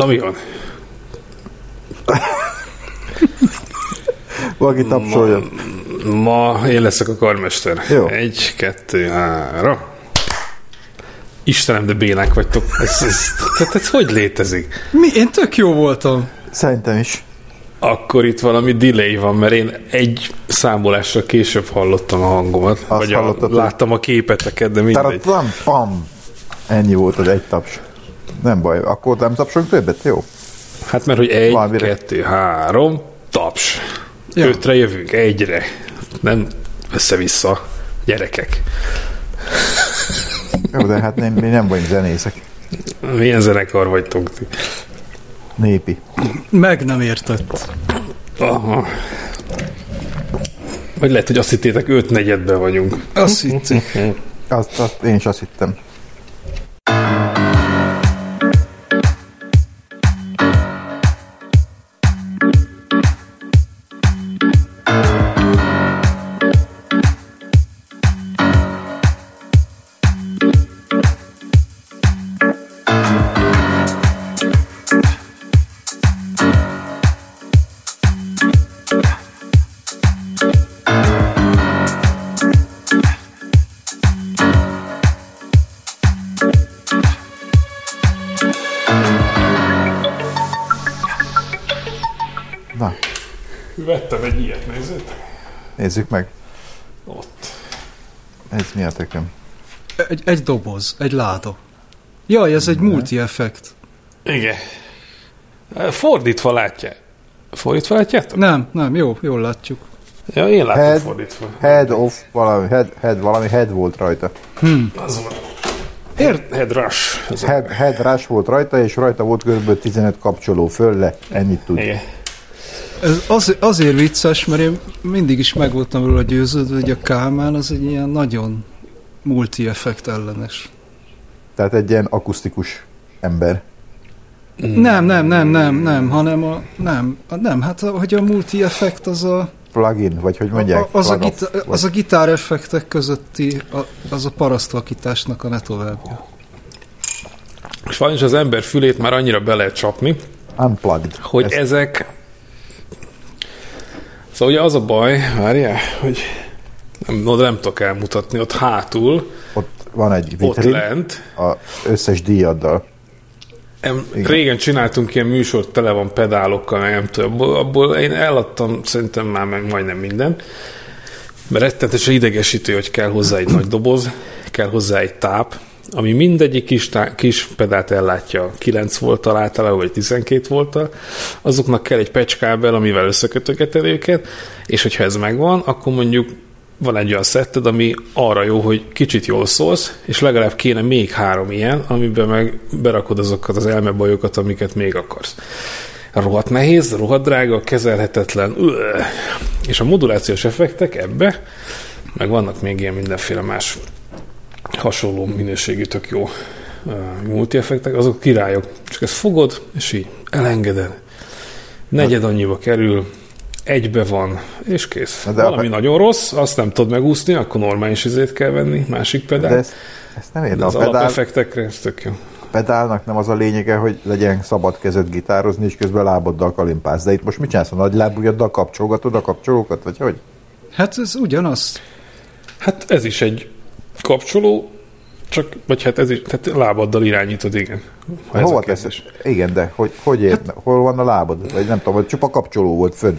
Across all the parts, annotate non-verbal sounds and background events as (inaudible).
Na mi van? (laughs) Valaki tapsolja. Ma én leszek a karmester. Jó. Egy, kettő, három. Istenem, de bénák vagytok. Ez, ez, tehát ez hogy létezik? Mi? Én tök jó voltam. Szerintem is. Akkor itt valami delay van, mert én egy számolásra később hallottam a hangomat. Azt vagy a, láttam a képeteket, de mindegy. Taratam, pam. Ennyi volt az egy taps. Nem baj, akkor nem tapsolunk többet, jó? Hát mert hogy egy, Valamire. kettő, három, taps. Ja. Ötre jövünk, egyre. Nem össze-vissza, gyerekek. Jó, de hát nem, mi nem vagyunk zenészek. Milyen zenekar vagytok ti? Népi. Meg nem értett. Aha. Vagy lehet, hogy azt hittétek, öt negyedben vagyunk. Azt hitti. Azt, azt, én is azt hittem. Na, nézzük meg. Ott. Ez mi a tököm? Egy, egy doboz, egy láda. Jaj, ez egy multi-effekt. Igen. Fordítva látják. Fordítva látjátok? Nem, nem, jó, jól látjuk. Ja, én látom Head. fordítva. Head off, valami, head, head, valami head volt rajta. Az van. Ért? Head rush. Head, head rush volt rajta, és rajta volt kb. 15 kapcsoló föl le. Ennyit tud. Igen. Ez az, azért vicces, mert én mindig is meg voltam róla győződve, hogy a Kálmán az egy ilyen nagyon multi-effekt ellenes. Tehát egy ilyen akusztikus ember. Nem, nem, nem, nem, nem, hanem a, nem, a, nem, hát a, hogy a multi-effekt az a, Plugin, vagy hogy a, mondják? az, a gita, vagy- az a gitáreffektek közötti, a, az a parasztvakításnak a ne továbbja. Sajnos az ember fülét már annyira be lehet csapni, Unplugged. hogy Ezt- ezek... Szóval ugye az a baj, várjál, hogy nem, oda nem tudok elmutatni, ott hátul, Ott van egy ott vitrin, lent, a összes díjaddal. Em, régen csináltunk ilyen műsort, tele van pedálokkal, nem tudom, abból, abból én eladtam szerintem már meg majdnem minden, mert rettenetesen idegesítő, hogy kell hozzá egy nagy doboz, kell hozzá egy táp, ami mindegyik kis, tá- kis pedált ellátja 9 volttal általában, vagy 12 volttal, azoknak kell egy pecskábel, amivel összekötögeted őket, és hogyha ez megvan, akkor mondjuk van egy olyan szetted, ami arra jó, hogy kicsit jól szólsz, és legalább kéne még három ilyen, amiben meg berakod azokat az elmebajokat, amiket még akarsz. Rohadt nehéz, rohadt drága, kezelhetetlen, és a modulációs effektek ebbe, meg vannak még ilyen mindenféle más hasonló minőségű, tök jó uh, multi-effektek, azok királyok. Csak ezt fogod, és így elengeded. Negyed annyiba kerül, egybe van, és kész. De de Valami a- nagyon rossz, azt nem tudod megúszni, akkor normális izét kell venni, másik De pedál. ezt, ezt nem De értem. az A pedál, alapeffektekre ez tök jó. pedálnak nem az a lényege, hogy legyen szabad kezed gitározni, és közben lábaddal kalimpálsz. De itt most mit csinálsz? A nagy lábujjaddal kapcsolgatod a kapcsolókat, vagy hogy? Hát ez ugyanaz. Hát ez is egy kapcsoló, csak, vagy hát ez is, tehát lábaddal irányítod, igen. Ha Hova teszed? Igen, de hogy, hogy ért, Hát- hol van a lábad? Vagy nem tudom, vagy csupa kapcsoló volt fönn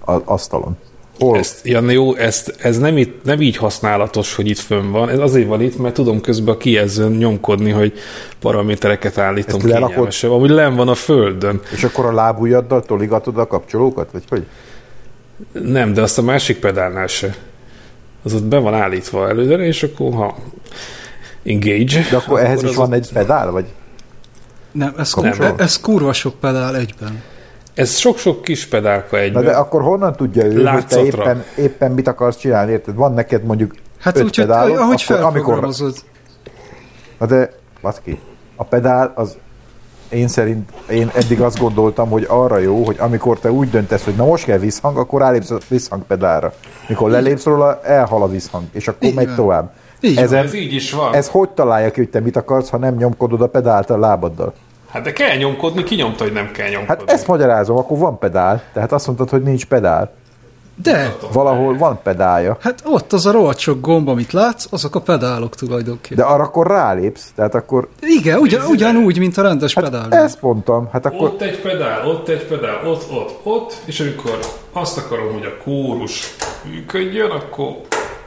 az asztalon. Hol? Ezt, ja, na jó, ezt, ez nem, itt, nem így használatos, hogy itt fönn van. Ez azért van itt, mert tudom közben kijelzőn nyomkodni, hogy paramétereket állítom Ezt kényelmesebb. Amúgy len van a földön. És akkor a lábujjaddal toligatod a kapcsolókat, vagy hogy? Nem, de azt a másik pedálnál se. Az ott be van állítva előre, és akkor ha engage. De akkor ehhez is az van egy pedál, vagy? Nem, ez, Nem. ez kurva sok pedál egyben. Ez sok-sok kis pedálka Na egyben. de akkor honnan tudja ő, hogy te Látszatra. éppen, éppen mit akarsz csinálni, érted? Van neked mondjuk Hát öt úgy, hogy pedálod, ahogy akkor amikor. Na de, baszki, a pedál az én szerint, én eddig azt gondoltam, hogy arra jó, hogy amikor te úgy döntesz, hogy na most kell visszhang, akkor rálépsz a visszhangpedálra. Mikor lelépsz róla, elhal a visszhang, és akkor Így megy van. tovább. Így van. Ezen, Ez így is van. ez hogy találja ki, hogy te mit akarsz, ha nem nyomkodod a pedált a lábaddal? Hát de kell nyomkodni, ki nyomta, hogy nem kell nyomkodni? Hát ezt magyarázom, akkor van pedál. Tehát azt mondtad, hogy nincs pedál. De, Valahol van pedálja. hát ott az a rohadt sok gomb, amit látsz, azok a pedálok tulajdonképpen. De arra akkor rálépsz, tehát akkor... Igen, ugyan, ugyanúgy, mint a rendes Hát pedál. ezt mondtam, hát akkor... Ott egy pedál, ott egy pedál, ott, ott, ott, és amikor azt akarom, hogy a kórus működjön, akkor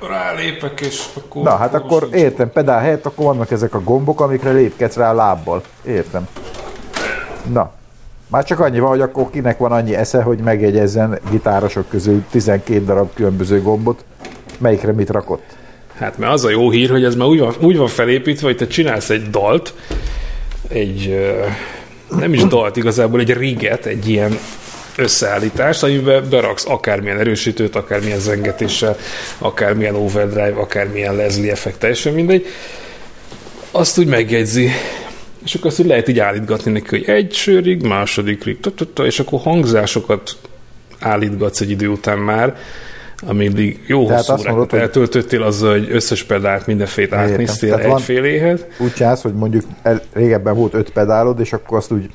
rálépek, és akkor... Na, hát akkor értem, pedál helyett akkor vannak ezek a gombok, amikre lépkedsz rá a lábbal. Értem. Na, már csak annyi van, hogy akkor kinek van annyi esze, hogy megjegyezzen gitárosok közül 12 darab különböző gombot, melyikre mit rakott. Hát mert az a jó hír, hogy ez már úgy van, úgy van felépítve, hogy te csinálsz egy dalt, egy nem is dalt, igazából egy riget, egy ilyen összeállítást, amiben beraksz akármilyen erősítőt, akármilyen zengetéssel, akármilyen overdrive, akármilyen Leslie effekt, teljesen mindegy. Azt úgy megjegyzi, és akkor azt úgy lehet így állítgatni neki, hogy egy sőrig, második rig, ta, ta, ta, és akkor hangzásokat állítgatsz egy idő után már, amíg jó Tehát hosszú órákat hogy- eltöltöttél azzal, hogy összes pedált mindenfélét Értem. átnéztél egyféléhez. Úgy csinálsz, hogy mondjuk el, régebben volt öt pedálod, és akkor azt úgy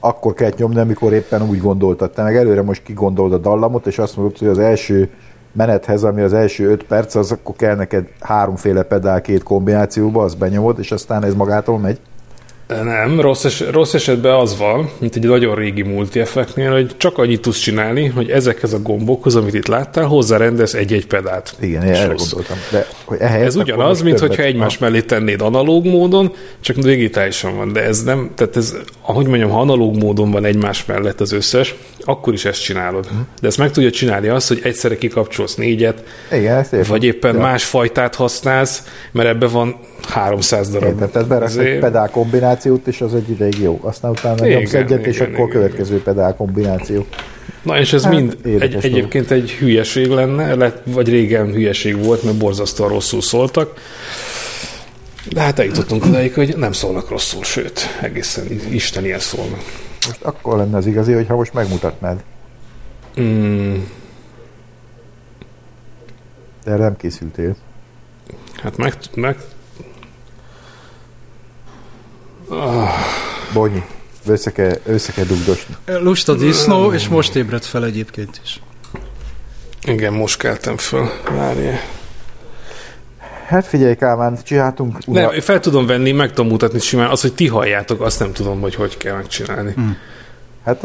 akkor kell nyomni, amikor éppen úgy gondoltad. Te meg előre most kigondold a dallamot, és azt mondod, hogy az első menethez, ami az első öt perc, az akkor kell neked háromféle pedál két kombinációba, azt benyomod, és aztán ez magától megy. Nem, rossz, es- rossz esetben az van, mint egy nagyon régi multi-effektnél, hogy csak annyit tudsz csinálni, hogy ezekhez a gombokhoz, amit itt láttál, hozzárendelsz egy-egy pedált. Igen, én erre rossz. gondoltam. De hogy Ez ugyanaz, mint hogyha egymás mellé tennéd analóg módon, csak digitálisan van. De ez nem, tehát ez, ahogy mondjam, ha analóg módon van egymás mellett az összes, akkor is ezt csinálod. Mhm. De ezt meg tudja csinálni azt, hogy egyszerre kikapcsolsz négyet, Igen, vagy éppen Ja. más fajtát használsz, mert ebben van 300 darab. Értem, tehát Ezért- pedál kombinációt, és az egy ideig jó. Aztán utána Igen, nyomsz egyet, és igen, akkor a igen, következő pedál kombináció. Na és ez Hát, mind egy, egyébként egy hülyeség lenne, lett, vagy régen hülyeség volt, mert borzasztóan rosszul szóltak. De hát eljutottunk odáig, hogy nem szólnak rosszul, sőt, egészen Isten ilyen szólnak. Most akkor lenne az igazi, hogyha most megmutatnád. Mm, De erre nem készültél. hát meg, meg Bonyi, össze kell, össze kell dugdosni. Lusta disznó, és most ébredt fel egyébként is. igen, most keltem föl. Várjál. Hát figyelj Kálmán, csináltunk... Nem, fel tudom venni, meg tudom mutatni simán. Az, hogy ti halljátok, azt nem tudom, hogy hogy kell megcsinálni. Mm. Hát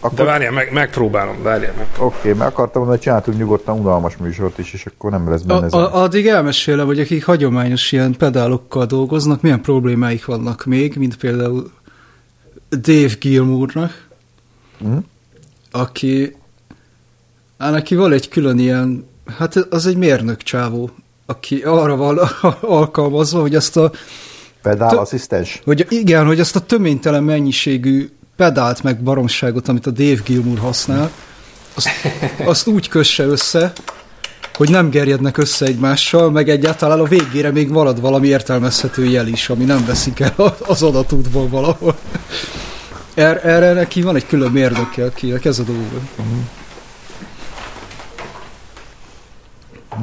ö, De akkor... várjál, meg, megpróbálom, várjál meg. Oké, mert akartam mondani, hogy csináltunk nyugodtan unalmas műsort is, és akkor nem lesz A, benne ez. a, addig elmesélem, hogy akik hagyományos ilyen pedálokkal dolgoznak, milyen problémáik vannak még, mint például Dave Gilmournak, Mhm. aki á, neki van egy külön ilyen, hát az egy mérnök csávó, aki arra van (laughs) alkalmazva, hogy ezt a Pedál Tö- asszisztens. hogy igen, hogy ezt a töménytelen mennyiségű pedált meg baromságot, amit a Dave Gilmour használ, azt, azt úgy kösse össze, hogy nem gerjednek össze egymással, meg egyáltalán a végére még marad valami értelmezhető jel is, ami nem veszik el az adatútból valahol. Er, erre neki van egy külön mérnöke, akinek ez a dolga.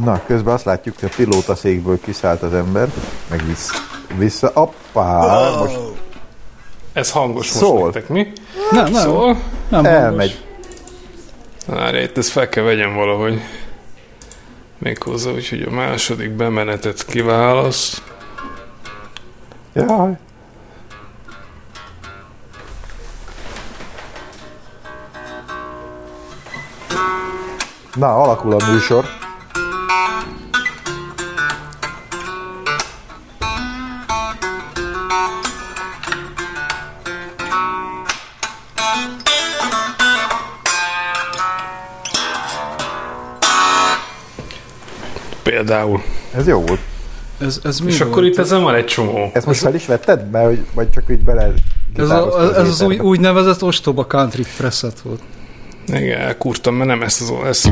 Na, közben azt látjuk, hogy a pilóta székből kiszállt az ember, meg vissza. vissza. Appá, most Ez hangos Szól. most nektek, mi? Nem, nem, Szól? nem elmegy. Várj, itt ezt fel kell vegyem valahogy. Méghozzá, úgyhogy a második bemenetet kiválaszt. Jaj. Na, alakul a műsor. Például. Ez jó volt. Ez, ez mi És volt? akkor itt ezen van egy csomó. Ezt most fel is vetted? Mert, hogy, vagy csak így bele ez, a, gitároztad ez az új, úgynevezett ostoba country preset volt. Igen, elkúrtam, mert nem ezt az ezt.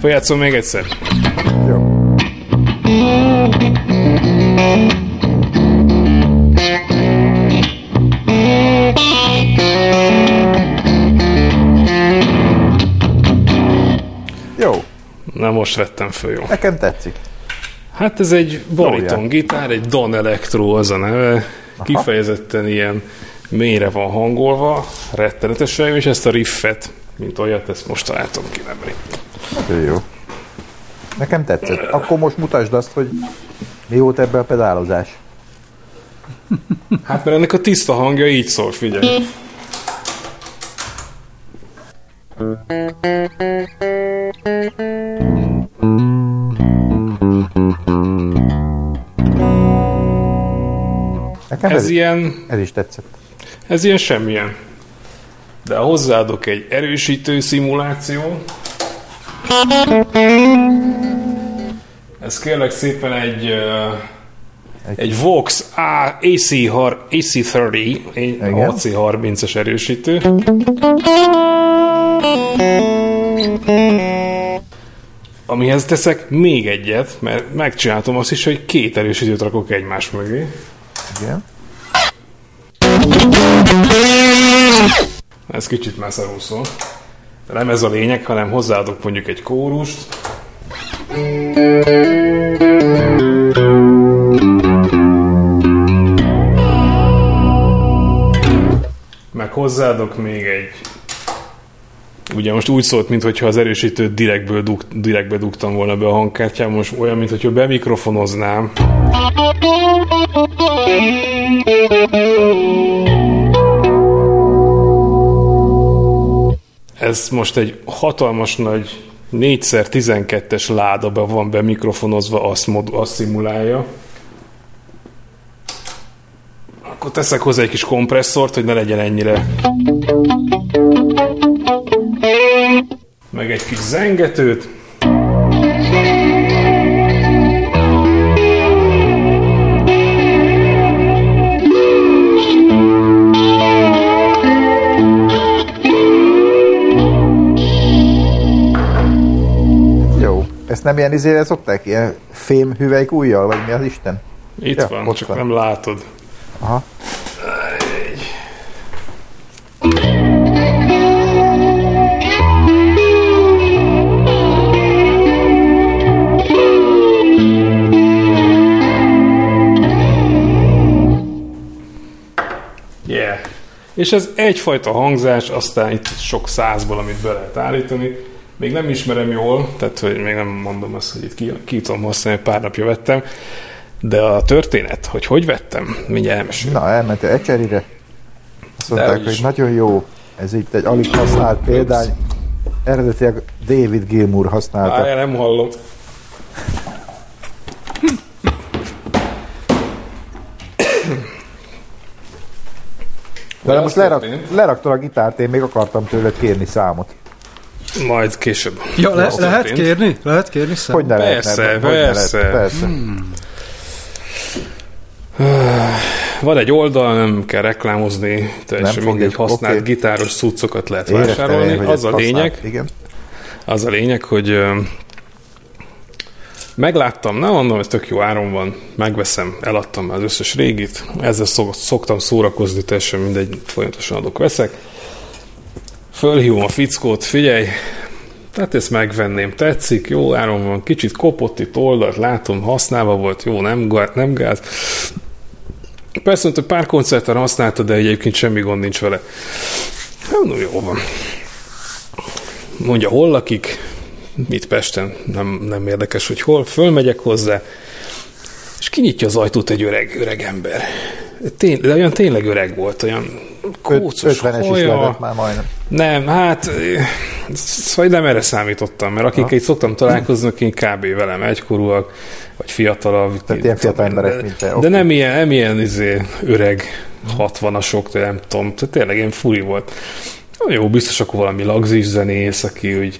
Folyátszom még egyszer. Jó. Jó, most vettem föl, jó. nekem tetszik. Hát ez egy bariton gitár, egy Don Electro az a neve. kifejezetten ilyen mélyre van hangolva, rettenetesen, és ezt a riffet, mint olyat, ezt most találtam ki nemrég. Nagyon jó. Nekem tetszett. Akkor most mutasd azt, hogy mi volt ebbe a pedálozás. Hát mert ennek a tiszta hangja így szól, figyelj. Nekem Ez ez, ilyen, ez is tetszett. ez ilyen semmilyen. De hozzáadok egy erősítő szimuláció, ez kérlek szépen egy, ö, egy Vox A- AC, har- AC30, egy Igen. AC30-es erősítő. Amihez teszek még egyet, mert megcsináltam azt is, hogy két erősítőt rakok egymás mögé. Igen. Ez kicsit messzarul szól. De nem ez a lényeg, hanem hozzáadok mondjuk egy kórust. Meg hozzáadok még egy Ugye most úgy szólt, mintha az erősítőt direktből dug, direktbe dugtam volna be a hangkártyám, most olyan, mintha bemikrofonoznám. Ez most egy hatalmas nagy 4x12-es ládabe van be mikrofonozva, azt, mod, azt szimulálja. Akkor teszek hozzá egy kis kompresszort, hogy ne legyen ennyire. Meg egy kis zengetőt. Jó. Ezt nem ilyen izére szokták? Ilyen fém hüvelyk ujjal, vagy mi az Isten? Itt Ja, van, csak van. nem látod. Aha. És ez egyfajta hangzás, aztán itt sok százból, amit be lehet állítani. Még nem ismerem jól, tehát hogy még nem mondom azt, hogy itt ki, ki tudom használni, pár napja vettem, de a történet, hogy hogy vettem, mindjárt elmesél. Na, elmentél Ecserire. Azt mondták, hogy nagyon jó. Ez itt egy alig használt példány. Eredetileg David Gilmour használta. Várjál, nem hallom. De az most lerak, leraktad a gitárt, én még akartam tőled kérni számot. Majd később. Ja, le, lehet történt. kérni? Lehet kérni szem? Hogy ne Persze, lehetne? Hogy ne persze. lehet? persze. (sighs) Van egy oldal, nem kell reklámozni, teljesen mindegy használt oké. gitáros cuccokat lehet Éreztem vásárolni. én, Az a lényeg, használt. Igen. Az a lényeg, hogy megláttam, nem mondom, ez tök jó áron van, megveszem, eladtam az összes régit, ezzel szok, szoktam szórakozni, teljesen mindegy, folyamatosan adok, veszek. Fölhívom a fickót, figyelj, tehát ezt megvenném, tetszik, jó áron van, kicsit kopott itt oldalt, látom, használva volt, jó, nem, nem gáz. Persze, mondta, hogy pár koncerten használta, de egyébként semmi gond nincs vele. Hát, no, jó van mondja, hol lakik, mit Pesten, nem, nem érdekes, hogy hol, fölmegyek hozzá, és kinyitja az ajtót egy öreg, öreg ember. Tény, de olyan tényleg öreg volt, olyan kócos 50-es is lehetett már majdnem. Nem, hát szóval nem erre számítottam, mert akikkel itt szoktam találkozni, akik kb. velem egykorúak, vagy fiatalabb. Tehát ilyen fiatal emberek, de, mint te, De oké. nem ilyen, nem ilyen izé, öreg 60-asok, de nem tudom, tehát tényleg ilyen furi volt. Na Jó, biztos akkor valami lagzis zenész, aki úgy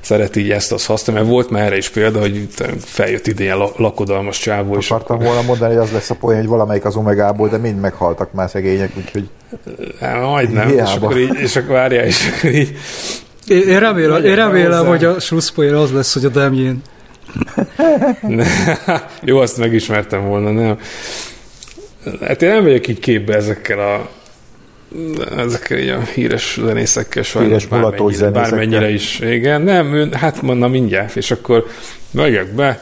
szereti így ezt azt használni, mert volt már erre is példa, hogy itt feljött ide ilyen la- lakodalmas csávó, és Akartam volna mondani, hogy az lesz a poén, hogy valamelyik az omegából, de mind meghaltak már szegények, úgyhogy Hát, majdnem, és Hiába. akkor így, és akkor várjál, és akkor így, Én, én remélem, én remélem hogy a slusszpoén az lesz, hogy a Demjén. (laughs) Jó, azt megismertem volna, nem? Hát én nem vagyok így képbe ezekkel a így a híres zenészekkel sajnos Híres bármennyire, zenészekkel. bármennyire is. Igen, nem, ő, hát mondna mindjárt, és akkor megyek be,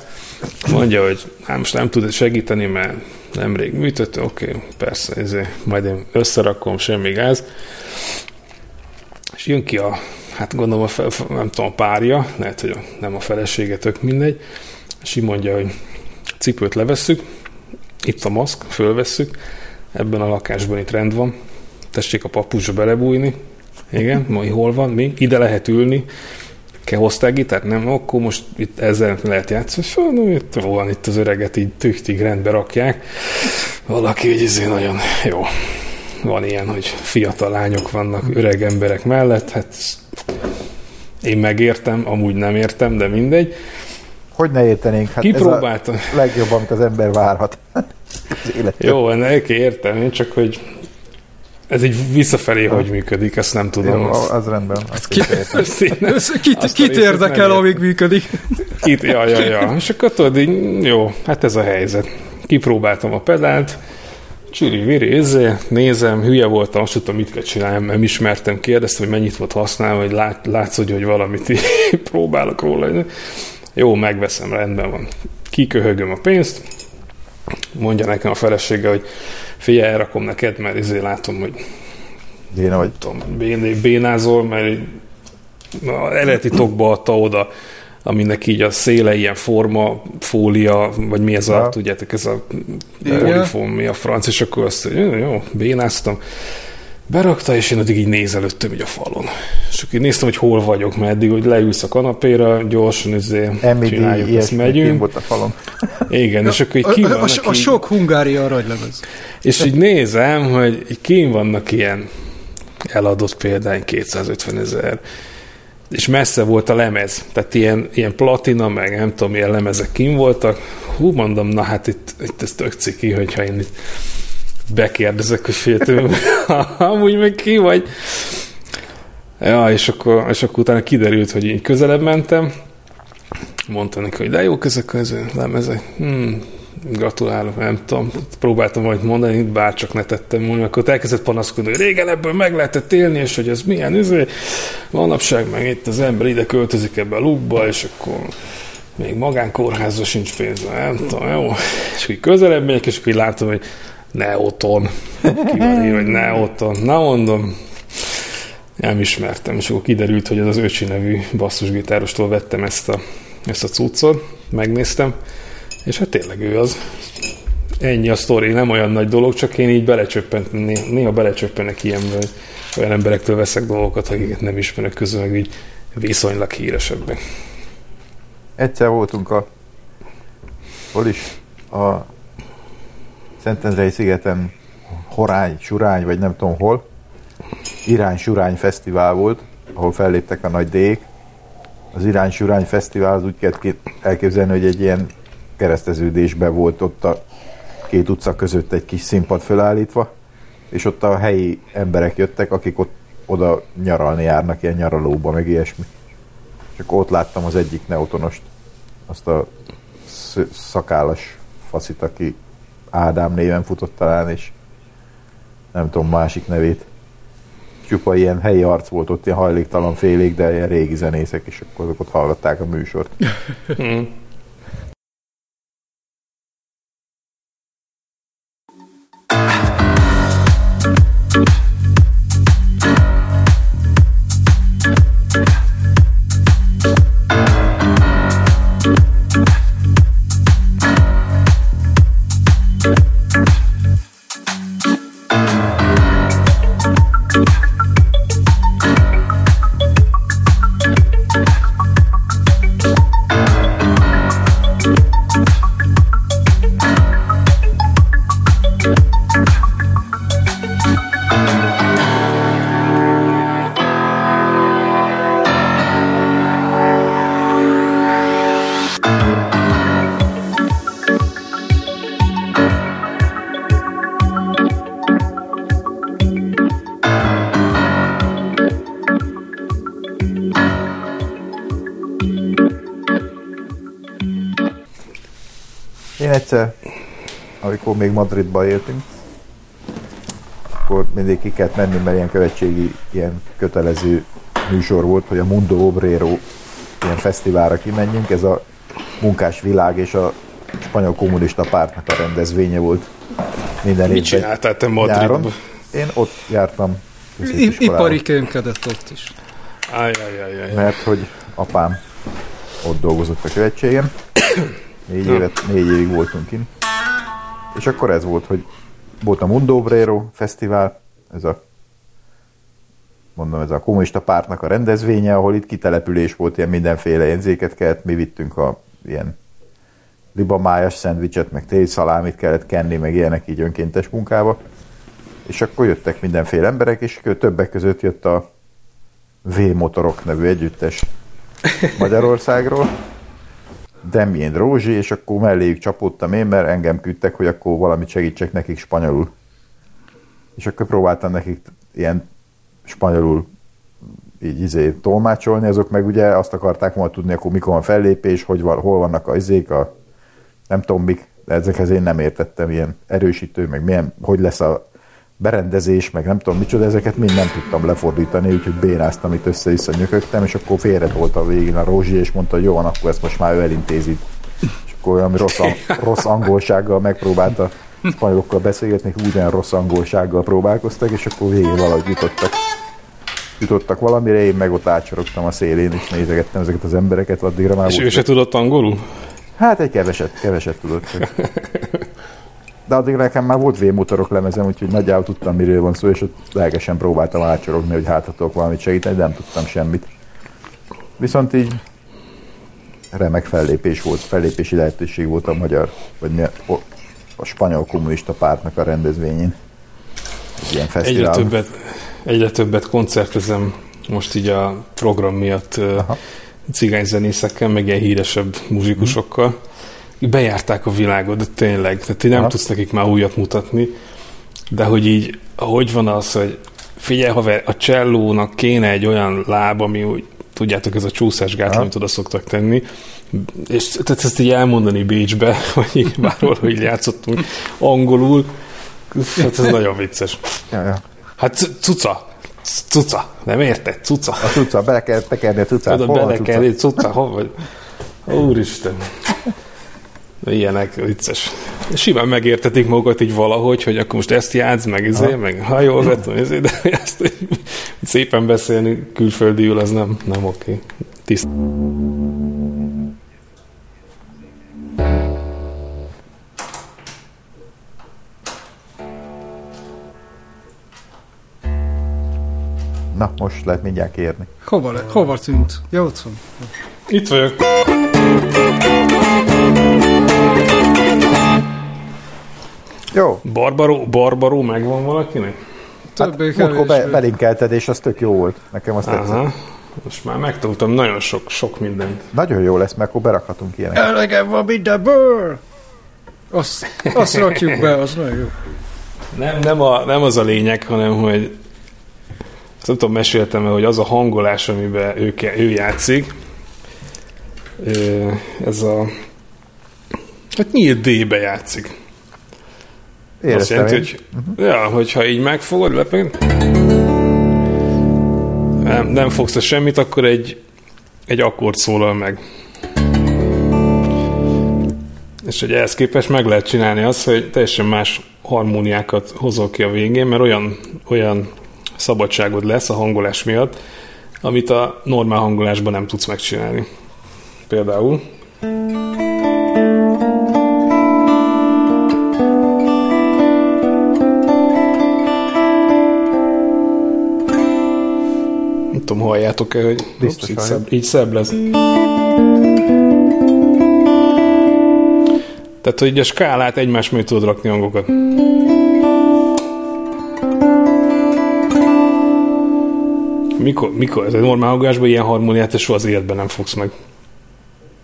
mondja, hogy hát most nem tud segíteni, mert nemrég műtött, oké, okay, persze, ezért majd én összerakom, semmi gáz. És jön ki a, hát gondolom a, fel, nem tudom, a párja, lehet, hogy nem a felesége, tök mindegy, és így mondja, hogy cipőt levesszük, itt a maszk, fölvesszük, ebben a lakásban itt rend van, tessék a papucsba belebújni, igen, mai hol van, mi? Ide lehet ülni, kell hoztál gitárt? Nem, akkor most itt ezzel lehet játszani. Föl, no, itt van itt az öreget, így tüchtig rendbe rakják. Valaki, hogy ezért nagyon jó. Van ilyen, hogy fiatal lányok vannak öreg emberek mellett, hát én megértem, amúgy nem értem, de mindegy. Hogy ne értenénk? Hát Kipróbálta. ez a legjobb, amit az ember várhat. (laughs) az életben. Jó, ennek értem, én csak hogy ez így visszafelé hogy működik, ezt nem tudom. Jó, azt. az rendben. Azt Ki, Ezt (laughs) kit, kit érdekel, amíg működik? Itt, ja, ja, ja. (laughs) És akkor tudod, így, jó, hát ez a helyzet. Kipróbáltam a pedált, csiri viri, izé, nézem, hülye voltam, azt tudtam, mit kell csinálni, nem ismertem, kérdeztem, hogy mennyit volt használva, hogy lát, látsz, hogy, hogy valamit így (laughs) próbálok róla. Jó, megveszem, rendben van. Kiköhögöm a pénzt, mondja nekem a felesége, hogy figyelj, elrakom neked, mert izé látom, hogy Déna vagy. tudom, bén, bénázol, mert eredeti tokba adta oda, aminek így a széle ilyen forma, fólia, vagy mi ez a, Ja. tudjátok, ez a Igen. polifóm, mi a franc, és akkor azt, hogy jó, jó, bénáztam. Berakta, és én addig így nézelődtem így a falon. És akkor így néztem, hogy hol vagyok, mert eddig, hogy leülsz a kanapéra, gyorsan izé, MID, csináljuk, ezt kim megyünk. volt a falon. Igen, és akkor így A, ki a, a, a sok Hungária aranylemez. és így nézem, hogy így kín vannak ilyen eladott példány 250 ezer, és messze volt a lemez, tehát ilyen, ilyen platina, meg nem tudom, milyen lemezek kín voltak. Hú, mondom, na hát itt, itt ez tök ciki, hogyha én itt bekérdezek, hogy féltől, (laughs) amúgy meg ki vagy. Ja, és akkor, és akkor utána kiderült, hogy így közelebb mentem, mondta neki, hogy de jók ezek az lemezek. Hmm, gratulálok, nem tudom, próbáltam majd mondani, bárcsak ne tettem volna, akkor elkezdett panaszkodni, hogy régen ebből meg lehetett élni, és hogy ez milyen üzé. Manapság meg itt az ember ide költözik ebbe a lukba, és akkor még magánkórházra sincs pénze, nem tudom, jó. És így közelebb megyek, és akkor látom, hogy ne otthon. Ki van írva, hogy ne otthon. Na mondom, nem ismertem, és akkor kiderült, hogy ez az Öcsi nevű basszusgitárostól vettem ezt a, ezt a cuccot, megnéztem, és hát tényleg ő az. Ennyi a sztori, nem olyan nagy dolog, csak én így belecsöppent, né- néha belecsöppenek ilyenből, hogy olyan emberektől veszek dolgokat, akiket nem ismerek közül, meg így viszonylag híresebbek. Egyszer voltunk a hol is? A Szentendrei szigeten Horány, Surány, vagy nem tudom hol. Irány Surány Fesztivál volt, ahol felléptek a nagy dék. Az Irány Surány Fesztivál az úgy ki- elképzelni, hogy egy ilyen kereszteződésben volt ott a két utca között egy kis színpad fölállítva, és ott a helyi emberek jöttek, akik ott oda nyaralni járnak, ilyen nyaralóba, meg ilyesmi. Akkor ott láttam az egyik neotonost, azt a sz- szakállas faszit, aki Ádám néven futott talán, és nem tudom másik nevét. Csupa ilyen helyi arc volt ott, ilyen hajléktalan félék, de ilyen régi zenészek, és akkor azok ott hallgatták a műsort. (laughs) egyszer, amikor még Madridban éltünk, akkor mindig ki kellett menni, mert ilyen követségi, ilyen kötelező műsor volt, hogy a Mundo Obrero ilyen fesztiválra kimenjünk. Ez a munkás világ és a spanyol kommunista pártnak a rendezvénye volt. minden Mit évben csináltál te nyáron. Madridban? Én ott jártam I- ipari kémkedett ott is. Ajajajaj. mert hogy apám ott dolgozott a követségem. Négy, évet, négy évig voltunk kint. És akkor ez volt, hogy volt a Mundo Obrero Fesztivál, ez a mondom, ez a kommunista pártnak a rendezvénye, ahol itt kitelepülés volt, ilyen mindenféle jegyzéket kellett, mi vittünk a ilyen libamájas szendvicset, meg tejszalámit kellett kenni, meg ilyenek így önkéntes munkába. És akkor jöttek mindenféle emberek, és többek között jött a V-motorok nevű együttes Magyarországról. Demjén Rózsi, és akkor melléjük csapódtam én, mert engem küldtek, hogy akkor valamit segítsek nekik spanyolul. És akkor próbáltam nekik ilyen spanyolul így izé tolmácsolni, azok meg ugye azt akarták volna tudni, akkor mikor van fellépés, hogy van, hol vannak a izék, a nem tudom mik, de ezekhez én nem értettem, ilyen erősítő, meg milyen, hogy lesz a berendezés, meg nem tudom micsoda, ezeket mind nem tudtam lefordítani, úgyhogy bénáztam, itt össze-vissza nyökögtem, és akkor félretolt a végén a Rózsi, és mondta, hogy jó van, akkor ezt most már ő elintézi. És akkor olyan rossz, rossz angolsággal megpróbálta spanyolokkal beszélgetni, ugyan rossz angolsággal próbálkoztak, és akkor végén valahogy jutottak jutottak valamire, én meg ott átsorogtam a szélén, és nézegettem ezeket az embereket, addigra már És ő volt. se tudott angolul? Hát egy keveset, keveset tudott. (laughs) De addig nekem már volt V-motorok lemezem, úgyhogy nagyjából tudtam, miről van szó, és ott lelkesen próbáltam átsorogni, hogy hát tudok valamit segíteni, de nem tudtam semmit. Viszont így remek fellépés volt, fellépési lehetőség volt a magyar, vagy mi a, a spanyol kommunista pártnak a rendezvényén. Egy ilyen Egyre többet, egyre többet koncertezem most így a program miatt Aha. cigányzenészekkel, meg ilyen híresebb muzsikusokkal. Így Bejárták a világot, de tényleg, tehát így nem Aha. tudsz nekik már újat mutatni, de hogy így, hogy van az, hogy figyelj haver, a csellónak kéne egy olyan láb, ami úgy, tudjátok, ez a csúszásgátló, amit oda szoktak tenni, és tehát ezt így elmondani Bécsbe, (laughs) vagy így bárhol, hogy játszottunk angolul, hát ez nagyon vicces. Ja, ja. Hát cuca. Cuca. Nem érted? Cuca. A cucca, bele kell tekerni a cuccát. Oda bele kell, cuca, hol vagy? Úristen. Ilyenek, vicces. Simán megértetik magukat így valahogy, hogy akkor most ezt játsz, meg izé, Aha. meg hajolgatom, izé, de (laughs) ezt így szépen beszélni külföldiül, az nem, nem oké. Tiszt. Na, most lehet mindjárt kérni. Hova, le, hova tűnt? Ja, ott van. Itt vagyok. Jó, Barbaró, Barbaró megvan valakinek? hát Többé múltkor be, belinkelted, és az tök jó volt. Nekem azt tetszett. Aha. Most már megtudtam nagyon sok, sok mindent. Nagyon jó lesz, mert akkor berakhatunk ilyeneket. Elegem van mindenből! Azt, azt rakjuk be, az nagyon jó. Nem, nem, a, nem az a lényeg, hanem hogy nem tudom, meséltem hogy az a hangolás, amiben ő, ő játszik, ez a hát nyílt D-be játszik. Azt Éreztem jelenti, én. hogy ja, hogyha így megfogod, lepeg, nem, nem fogsz semmit, akkor egy, egy akkord szólal meg. És hogy ehhez képest meg lehet csinálni azt, hogy teljesen más harmóniákat hozol ki a végén, mert olyan, olyan szabadságod lesz a hangolás miatt, amit a normál hangolásban nem tudsz megcsinálni. Például nem tudom, halljátok-e, hogy Biztos így, szebb, így szebb lesz. Tehát, hogy a skálát egymás mögé tudod rakni hangokat. Mikor, mikor? Ez egy normál hangolásban ilyen harmóniát te soha az életben nem fogsz meg.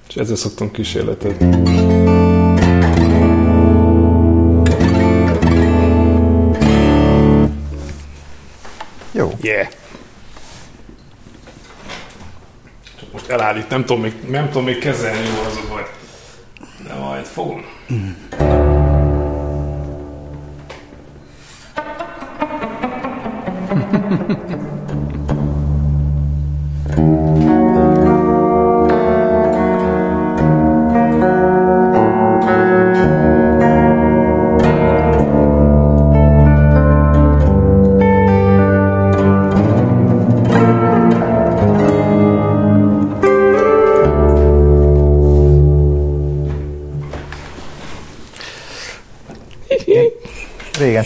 És ezzel szoktam kísérletet. Jó. Yeah. Csak most elállít, nem tudom még, nem tudom még kezelni jól az a baj. De majd fogom. (laughs)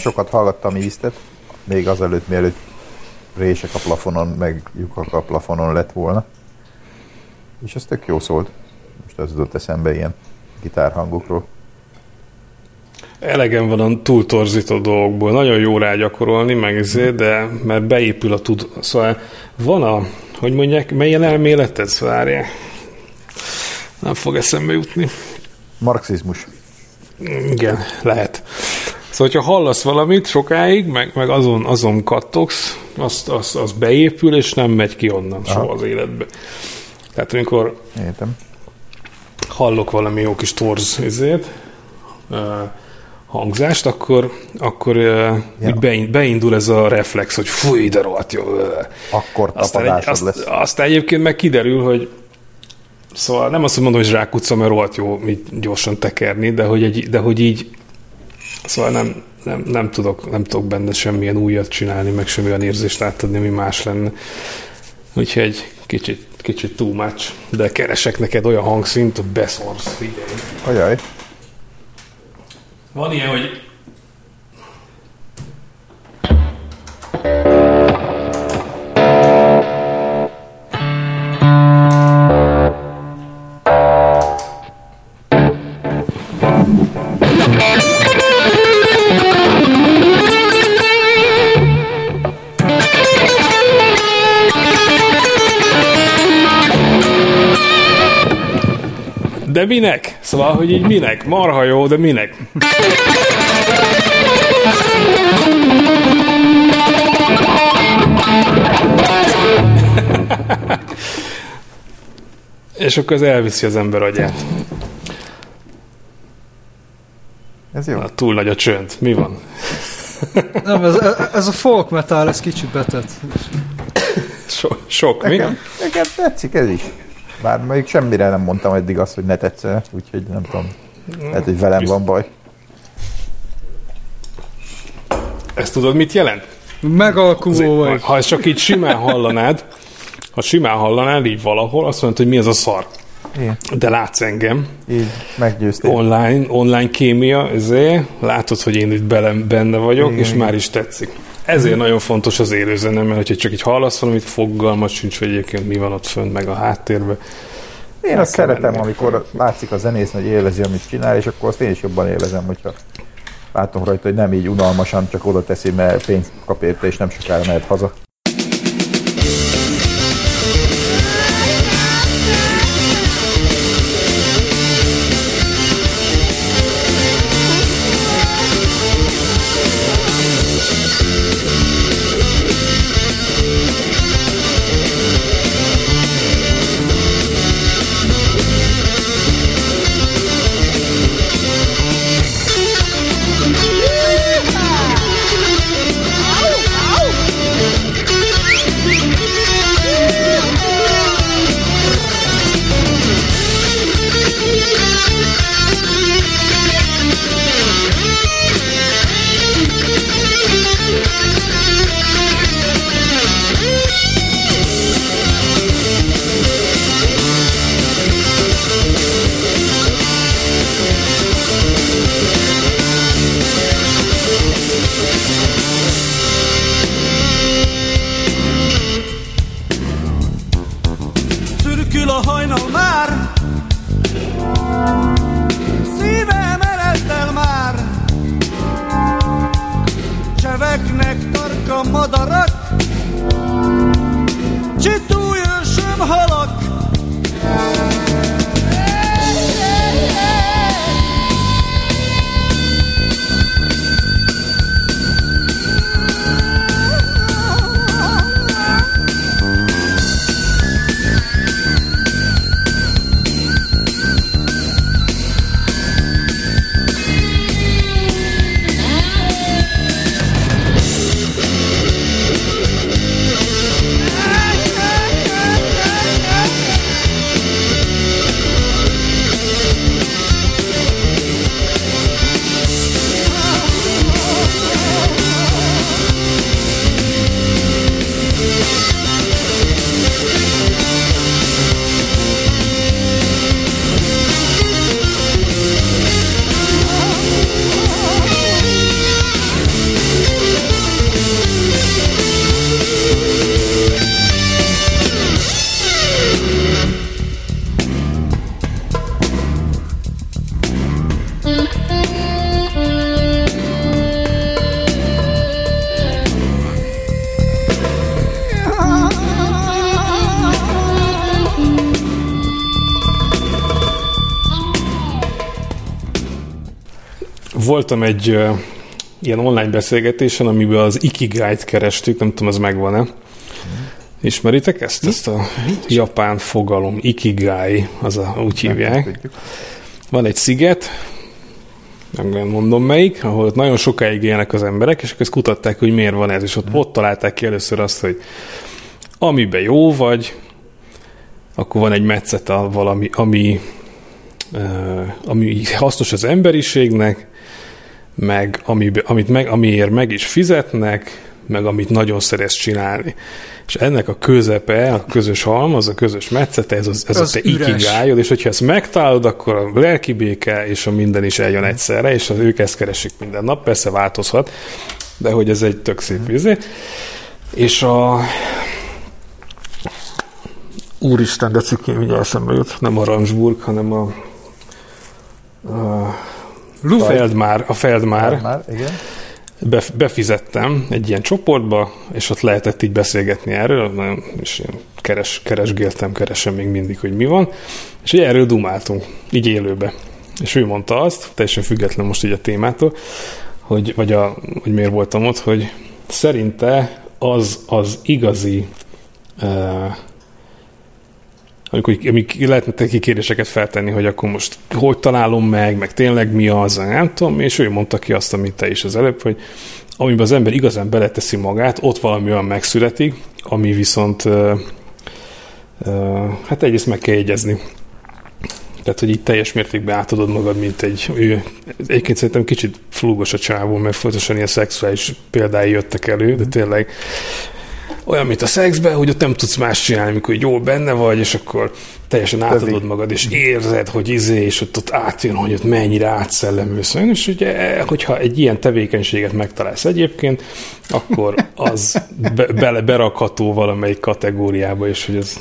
sokat hallgattam Eastet, még azelőtt, mielőtt rések a plafonon, meg lyukak a plafonon lett volna. És ez tök jó szólt. Most az jutott eszembe ilyen gitárhangokról. Elegem van a túltorzított dolgokból. Nagyon jó rá gyakorolni, meg ezért, de mert beépül a tud... Szóval van a, hogy mondják, melyen elméleted, várjál. Nem fog eszembe jutni. Marxizmus. Igen, lehet. Szóval, hogyha hallasz valamit sokáig, meg, meg azon, azon kattogsz, azt, az, az beépül, és nem megy ki onnan Aha. soha az életbe. Tehát amikor Értem. hallok valami jó kis torz ezért, uh, hangzást, akkor, akkor Ja. bein- beindul ez a reflex, hogy fúj, de rohadt jó. Akkor Aztán, egy, azt, lesz. aztán egyébként meg kiderül, hogy szóval nem azt mondom, hogy zsákutca, mert rohadt jó így gyorsan tekerni, de hogy, egy, de hogy így szóval nem, nem, nem, tudok, nem tudok benne semmilyen újat csinálni, meg semmilyen érzést átadni, ami más lenne. Úgyhogy kicsit, kicsit too much, de keresek neked olyan hangszint, hogy beszorsz, figyelj. Ajaj. Van ilyen, hogy De minek? Szóval, hogy így minek? Marha jó, de minek? És akkor ez elviszi az ember agyát. Ez jó. Na, túl nagy a csönd. Mi van? Nem, ez, ez a folk metal, ez kicsit betett. So, sok, mi? Nekem, nekem tetszik ez is. Bár még semmire nem mondtam eddig azt, hogy ne tetszene, úgyhogy nem tudom. Lehet, hogy velem van baj. Ezt tudod, mit jelent? Megalkuvó vagy. Ha ezt csak így simán hallanád, ha simán hallanád így valahol, azt mondod, hogy mi ez a szar. Igen. De látsz engem, Így meggyőztél. online, online kémia, ezért látod, hogy én itt bele, benne vagyok, Igen, és igen. már is tetszik. Ezért nagyon fontos az élőzene, mert hogyha csak így hallasz valamit, fogalmat sincs, hogy egyébként mi van ott fönt, meg a háttérben. Én azt szeretem, menni. amikor látszik a zenész, hogy élvezi, amit csinál, és akkor azt én is jobban élvezem, hogyha látom rajta, hogy nem így unalmasan csak oda teszi, mert pénzt kap érte, és nem sokára mehet haza. Voltam egy ilyen online beszélgetésen, amiben az Ikigai-t kerestük, nem tudom, az megvan-e. Ismeritek ezt? Ezt a japán fogalom, Ikigai, az a, úgy hívják. Tudjuk. Van egy sziget, nem nem mondom melyik, ahol ott nagyon sokáig élnek az emberek, és akkor kutatták, hogy miért van ez, és ott, ott találták ki először azt, hogy amiben jó vagy, akkor van egy metszeta valami, ami, uh, ami hasznos az emberiségnek, meg, ami, amit meg, amiért meg is fizetnek, meg amit nagyon szeretsz csinálni. És ennek a közepe, a közös halmaz, a közös metszete, ez, az, ez Az a te üres. ikigájod, és hogyha ezt megtalálod, akkor a lelki béke és a minden is eljön egyszerre, és az ők ezt keresik minden nap, persze változhat, de hogy ez egy tök szép vizé. És a Úristen, de cikém mindjárt eszembe jut, nem a Rangsburg, hanem a, a Feldmár, a Feldmár, Már, igen. Bef- befizettem egy ilyen csoportba, és ott lehetett így beszélgetni erről, és én keres, keresgéltem, keresem még mindig, hogy mi van, és ugye erről dumáltunk, így élőbe. És ő mondta azt, teljesen független most így a témától, hogy, vagy a, hogy miért voltam ott, hogy szerinte az az igazi uh, amikor amik lehetne neki kérdéseket feltenni, hogy akkor most hogy találom meg, meg tényleg mi az, nem tudom, és ő mondta ki azt, amit te is az előbb, hogy amiben az ember igazán beleteszi magát, ott valami olyan megszületik, ami viszont uh, uh, hát egyrészt meg kell jegyezni. Tehát, hogy így teljes mértékben átadod magad, mint egy... Ő, egyébként szerintem kicsit flúgos a csávó, mert folytosan ilyen szexuális példái jöttek elő, de tényleg olyan, mint a szexben, hogy ott nem tudsz más csinálni, amikor jól benne vagy, és akkor teljesen átadod magad, és érzed, hogy izé, és ott, ott átjön, hogy ott mennyire átszellemülsz. És ugye, hogyha egy ilyen tevékenységet megtalálsz egyébként, akkor az be, bele berakható valamelyik kategóriába, és hogy ez...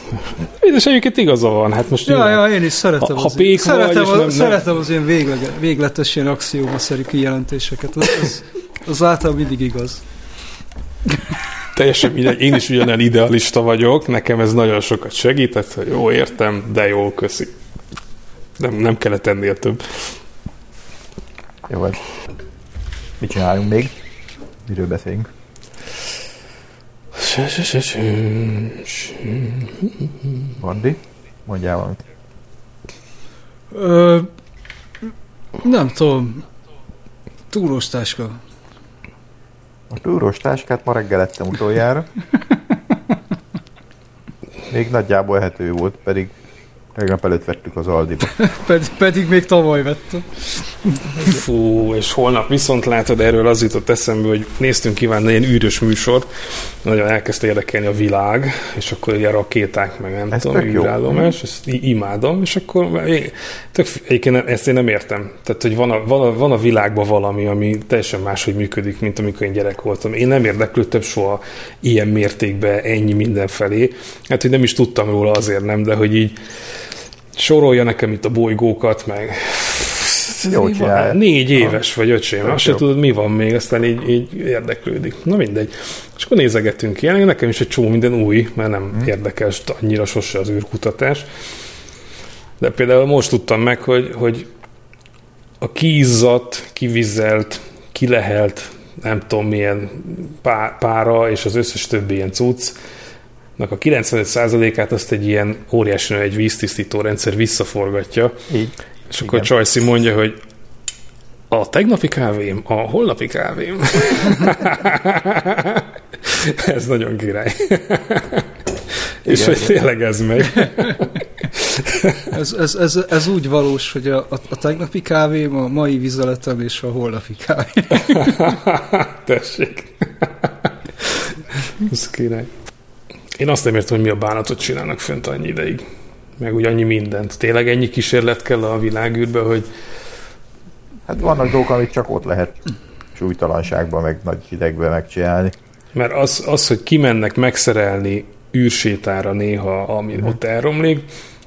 És egyébként igaza van, hát most Ja, jó, ja, én is szeretem, Ha- ha pék szeretem, vagy, a, nem- szeretem az ilyen véglege, végletes ilyen axiómaszerű kijelentéseket. Az, az, az általában mindig igaz. Teljesen mindegy, én is ugyanilyen idealista vagyok, nekem ez nagyon sokat segített, hogy jó, értem, de jó, köszi. Nem, nem kellett ennél több. Jó, hát mit csináljunk még? Miről beszélünk? Bandi? Mondjál valamit. Ö, nem tudom. Túrós táska. A túrós táskát ma reggel ettem utoljára. Még nagyjából ehető volt, pedig tegnap előtt vettük az Aldiba. (laughs) Ped, pedig még tavaly vettem. Fú, és holnap viszont látod, erről az jutott eszembe, hogy néztünk kívánni ilyen űrös műsort, nagyon elkezdte érdekelni a világ, és akkor ilyen rakéták, meg nem Ez tudom, űrállomás, ezt i- imádom, és akkor én, tök, egyébként nem- ezt én nem értem. Tehát, hogy van a, van, a, van a világban valami, ami teljesen máshogy működik, mint amikor én gyerek voltam. Én nem érdeklődtem soha ilyen mértékben ennyi mindenfelé. Hát, hogy nem is tudtam róla azért nem, de hogy így sorolja nekem itt a bolygókat, meg Jó csinálja. Négy éves vagy, öcsém, azt se tudod, mi van még, aztán így, így érdeklődik. Na mindegy. És akkor nézegetünk ilyen, nekem is egy csomó minden új, mert nem hmm. érdekes annyira sose az űrkutatás. De például most tudtam meg, hogy, hogy a kiizzadt, kivizelt, kilehelt, nem tudom milyen pá- pára, és az összes többi ilyen cuccnak a 95%-át azt egy ilyen óriási egy víztisztító rendszer visszaforgatja, Így. és akkor Igen. Csajci mondja, hogy a tegnapi kávém, a holnapi kávém. (laughs) ez nagyon király. és Igen, hogy igen. tényleg ez megy. (laughs) Ez, ez, ez, ez úgy valós, hogy a, a, a tegnapi kávém, a mai vizeletem és a holnapi kávém. (laughs) Tessék. ez király. Én azt nem értem, hogy mi a bánatot csinálnak fönt annyi ideig. Meg úgy annyi mindent. Tényleg ennyi kísérlet kell a világűrbe, hogy Hát vannak dolgok, amit csak ott lehet súlytalanságban, meg nagy hidegben megcsinálni. Mert az, az, hogy kimennek megszerelni űrsétára néha, ami Mhm. ott elromlik,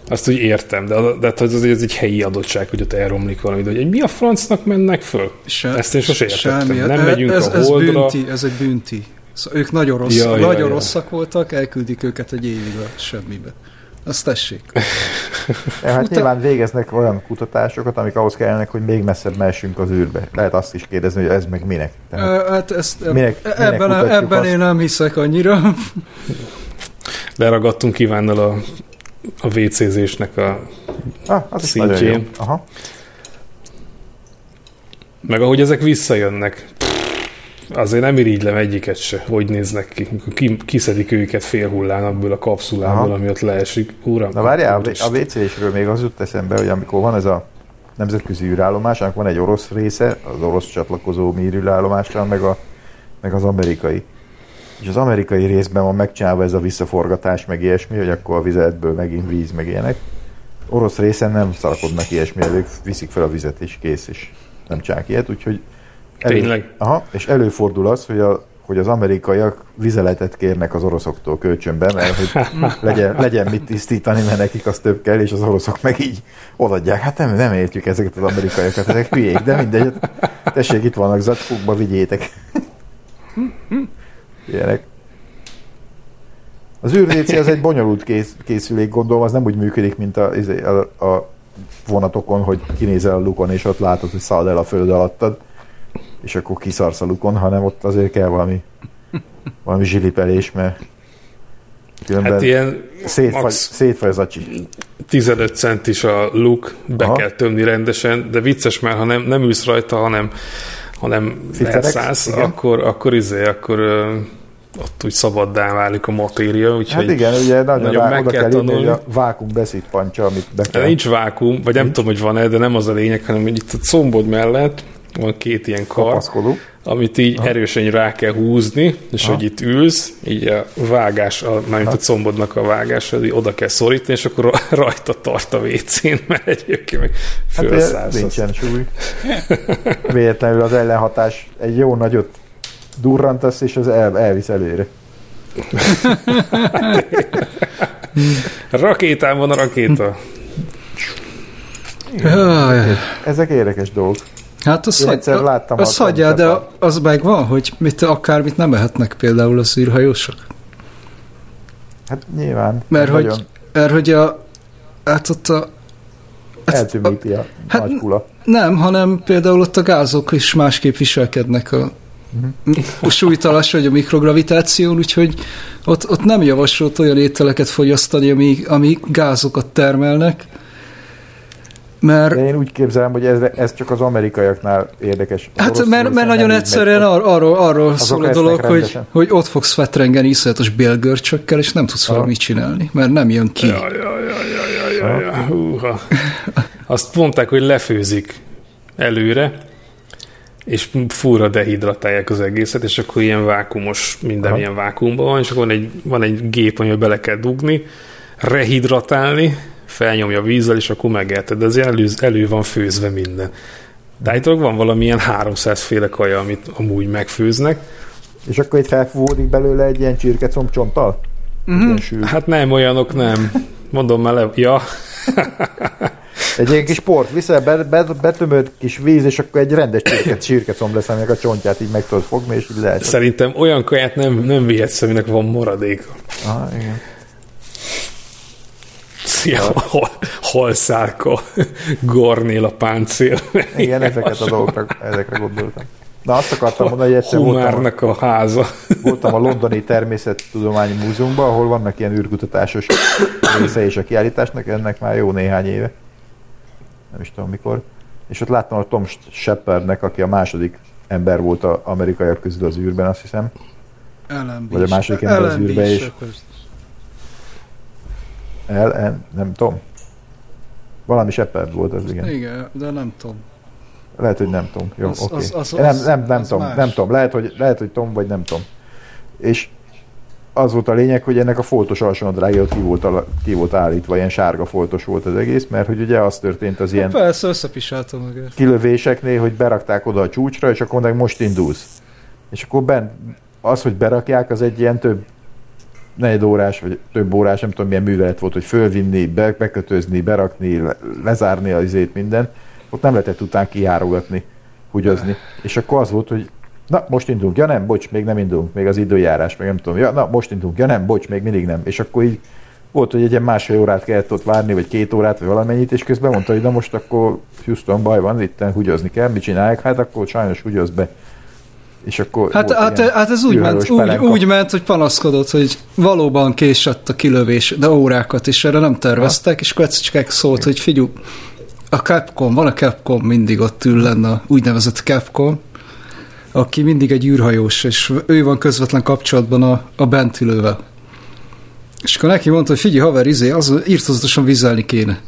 azt úgy értem, de, az- de hát az, az egy helyi adottság, hogy ott elromlik valami, de hogy mi a francnak mennek föl? Se, Ezt én sose értettem. semmi. Nem E- megyünk ez, a ez Holdra. bünti, ez egy bünti. Szóval ők nagyon, rossz, Ja, ja, nagyon ja. rosszak voltak, elküldik őket egy évig a semmibe. Azt tessék. Ja, hát Uta- nyilván végeznek olyan kutatásokat, amik ahhoz kellene, hogy még messzebb mehessünk az űrbe. Lehet azt is kérdezni, hogy ez meg minek. Tehát, Hát ezt, Minek- minek ebben, mutatjuk ebben azt? én nem hiszek annyira. Leragadtunk Ivánnal a, a WC-zésnek a... ah, az szintjén. Aha. Meg ahogy ezek visszajönnek, azért nem irigylem egyiket se, hogy néznek ki. Kiszedik őket fél hullán abból a kapszulából, Aha. ami ott leesik. Uram, Na várjál, a, WC-sről még az jut eszembe, hogy amikor van ez a nemzetközi űrállomás, annak van egy orosz része, az orosz csatlakozó mi űrállomással, meg, a, meg az amerikai. És az amerikai részben van megcsinálva ez a visszaforgatás, meg ilyesmi, hogy akkor a vizetből megint víz, meg ilyenek. Orosz részen nem szarakodnak ilyesmi, ők viszik fel a vizet, és kész, és nem csinálják ilyet, úgyhogy Tényleg? Aha, és előfordul az, hogy, a, hogy az amerikaiak vizeletet kérnek az oroszoktól kölcsönbe, mert hogy (laughs) legyen, legyen mit tisztítani, mert nekik az több kell, és az oroszok meg így odaadják. Hát nem, nem értjük ezeket az amerikaiakat, ezek hülyék, de mindegy. hát Tessék, itt vannak zacskókba, vigyétek. (laughs) Ilyenek. Az űrvécé az egy bonyolult kész, készülék, gondolom, az nem úgy működik, mint a, izé, a, a vonatokon, hogy kinézel a lukon, és ott látod, hogy szalad el a föld alattad, és akkor kiszarsz a lukon, hanem ott azért kell valami, valami zsilipelés, mert különben Hát ilyen szétfagy, szétfagy az acsi. 15 centis a luk, be Aha. kell tömni rendesen, de vicces már, ha nem, nem ülsz rajta, hanem, hanem elszállsz, akkor, akkor izé, akkor ott úgy szabaddá válik a matéria, úgyhogy Hát igen, ugye nagyon, nagyon rá, meg kell kell hogy tanulni. a vákum beszítpancsa, amit be de kell. nincs vákum, vagy nem tudom, hogy van-e, de nem az a lényeg, hanem hogy itt a combod mellett van két ilyen kar, kapaszkodó. amit így Aha. erősen rá kell húzni, és Aha. hogy itt ülsz, így a vágás, a, mármint a combodnak a vágás, így oda kell szorítani, és akkor ra- (laughs) rajta tart a WC-n, mert egyébként meg Hát nincsen súly. (laughs) Véletlenül az ellenhatás egy jó nagyot durrantasz, és az el, elvisz előre. Rakétán van a rakéta. Ezek érdekes dolgok. Hát az, Én hagy, láttam az a- hagyjál, de a- az megvan, hogy mit, akármit nem ehetnek például az űrhajósok. Hát nyilván. Mert hogy, nagyon mert hogy a, hát ott a, eltűmíti a Hát- nagy kula. nem, hanem például ott a gázok is másképp viselkednek a, Mhm. a súlytalas vagy a mikrogravitáción, úgyhogy ott, ott nem javasolt olyan ételeket fogyasztani, ami, ami gázokat termelnek, mert De én úgy képzelem, hogy ez, ez csak az amerikaiaknál érdekes. Hát orosz mert, mert nagyon egyszerűen ar- arról, arról szól a dolog, hogy, rendesen. hogy ott fogsz fetrengeni iszonyatos bélgörcsökkel, és nem tudsz vele Aha. mit csinálni, mert nem jön ki. Jaj, jaj, jaj, jaj, jaj, jaj, jaj. Húha. Azt mondták, hogy lefőzik előre, és fúra dehidratálják az egészet, és akkor ilyen vákumos, minden Aha. ilyen vákumban van, és akkor van egy, van egy gép, amiben bele kell dugni, rehidratálni, felnyomja vízzel, és akkor megeheted. De ez elő, elő van főzve minden. De állítólag van valamilyen 300 féle kaja, amit amúgy megfőznek. És akkor itt felfúvódik belőle egy ilyen csirkecomb csonttal? Mhm. Sűrű. Hát nem, olyanok nem. Mondom már le, ja, Egy ilyen kis port viszel, be, be, betömöd kis víz, és akkor egy rendes csirke, csirkecomb lesz, aminek a csontját így meg tudod fogni, és így lehet. szerintem olyan kaját nem, nem vihetsz, aminek van maradéka. Aha, igen. Szia, hol, halszárka, gornél a páncél. Igen, ezeket a dolgokra, ezekre gondoltam. Na azt akartam mondani, hogy egyszer voltam, Humárnak a háza. voltam a Londoni Természettudományi Múzeumban, ahol vannak ilyen űrkutatásos része és a kiállításnak, ennek már jó néhány éve. Nem is tudom mikor. És ott láttam a Tom Shepardnek, aki a második ember volt az amerikaiak közül az űrben, azt hiszem. LMB Vagy a második ember az űrbe is. El, en, nem tudom. Valami Shepard volt az, igen. Igen, de nem tudom. Lehet, hogy nem tudom. Jó, oké. az- az- Nem, nem, nem tudom, más. nem tudom. Lehet hogy, lehet, hogy Tom, vagy nem tudom. És az volt a lényeg, hogy ennek a foltos alsónadrágja ki volt, ala- ki volt állítva, ilyen sárga foltos volt az egész, mert hogy ugye az történt az ilyen Persze, összepisáltam magát. kilövéseknél, hogy berakták oda a csúcsra, és akkor mondták, most indulsz. És akkor bent, az, hogy berakják, az egy ilyen több negyed órás, vagy több órás, nem tudom milyen művelet volt, hogy fölvinni, be, bekötözni, berakni, le, lezárni az izét, minden. Ott nem lehetett után kijárogatni, húgyozni. És akkor az volt, hogy na, most indulunk, ja nem, bocs, még nem indulunk, még az időjárás, még nem tudom, ja, na, most indulunk, ja nem, bocs, még mindig nem. És akkor így volt, hogy egy ilyen másfél órát kellett ott várni, vagy két órát, vagy valamennyit, és közben mondta, hogy na most akkor Houston baj van, itt húgyozni kell, mit csinálják? Hát akkor sajnos húgyoz be. És akkor Hát, hát, hát ez úgy ment, úgy, úgy ment, hogy panaszkodott, hogy valóban késett a kilövés, de órákat is erre nem terveztek, és akkor egyszer csak szólt, hogy figyelj, a Capcom, van a Capcom, mindig ott ül lenne a úgynevezett Capcom, aki mindig egy űrhajós, és ő van közvetlen kapcsolatban a, a bentülővel. És akkor neki mondta, hogy figyelj, haver, izé, az írtozatosan vizelni kéne.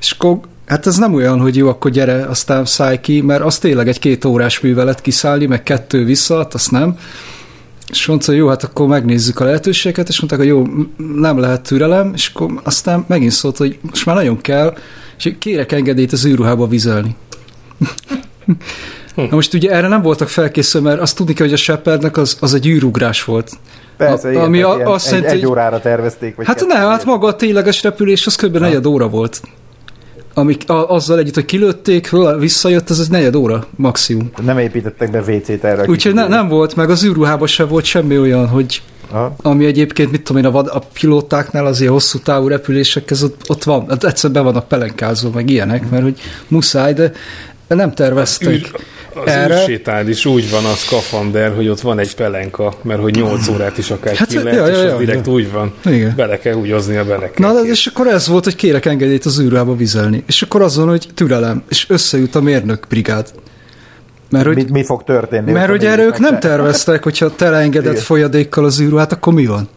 és akkor, hát ez nem olyan, hogy jó, akkor gyere, aztán szállj ki, mert az tényleg egy két órás művelet kiszállni, meg kettő vissza, azt nem. És mondta, hogy jó, hát akkor megnézzük a lehetőségeket, és mondták, hogy jó, nem lehet türelem, és akkor aztán megint szólt, hogy most már nagyon kell, és kérek engedélyt az űrruhába vizelni. Na most ugye erre nem voltak felkészülve, mert azt tudni kell, hogy a Shepardnek az, az egy űrugrás volt. Persze, A- ilyen, ami ilyen azt egy, jelenti, egy hogy- órára tervezték. Vagy Hát nem, hát maga a tényleges repülés az kb. negyed óra volt. Amik, a, azzal együtt, hogy kilőtték, visszajött, ez egy negyed óra maximum. Nem építettek be WC-t erre. Úgyhogy ne, nem volt, meg az űrruhában sem volt semmi olyan, hogy Aha. ami egyébként, mit tudom én, a, vad, a pilótáknál az ilyen hosszú távú repülésekhez ott, ott van, hát egyszer be vannak pelenkázva, meg ilyenek, mert hogy muszáj, de nem terveztek. Űr, az Erre- is úgy van a szkafander, hogy ott van egy pelenka, mert hogy 8 órát is akár Hát, ki lehet, ja, és ja, az direkt ja. úgy van. Igen. Bele kell húgyoznia, bele kell. Na, de és akkor ez volt, hogy kérek engedélyt az űrruhába vizelni. És akkor azon, hogy türelem, és összejut a mérnök brigád. Mert hogy, Mi, mi fog történni? mert hogy erre ők nem terveztek, hogyha teleengedett folyadékkal az űrruhát, akkor mi van?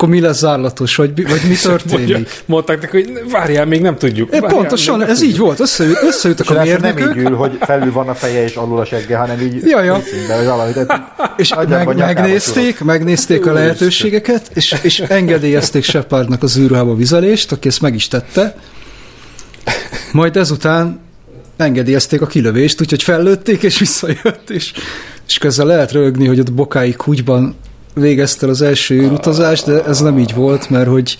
Akkor mi lesz zárlatos, vagy, vagy mi történik? Mondja, mondták neki, hogy várjál, még nem tudjuk. Várjál, pontosan, nem ez így volt, összeült, összeültek És a ráadásul nem mérnökök, így ül, hogy felül van a feje és alul a segge, hanem így Ja, ja. de vagy valami. Tehát és meg, megnézték, megnézték a lehetőségeket, és, és engedélyezték Shepardnak az űrruhába vizelést, aki ezt meg is tette. Majd ezután engedélyezték a kilövést, úgyhogy fellőtték, és visszajött, és, és közben lehet rögni, hogy ott bokáig húgyban végezte az első űrutazást, de ez nem így volt, mert hogy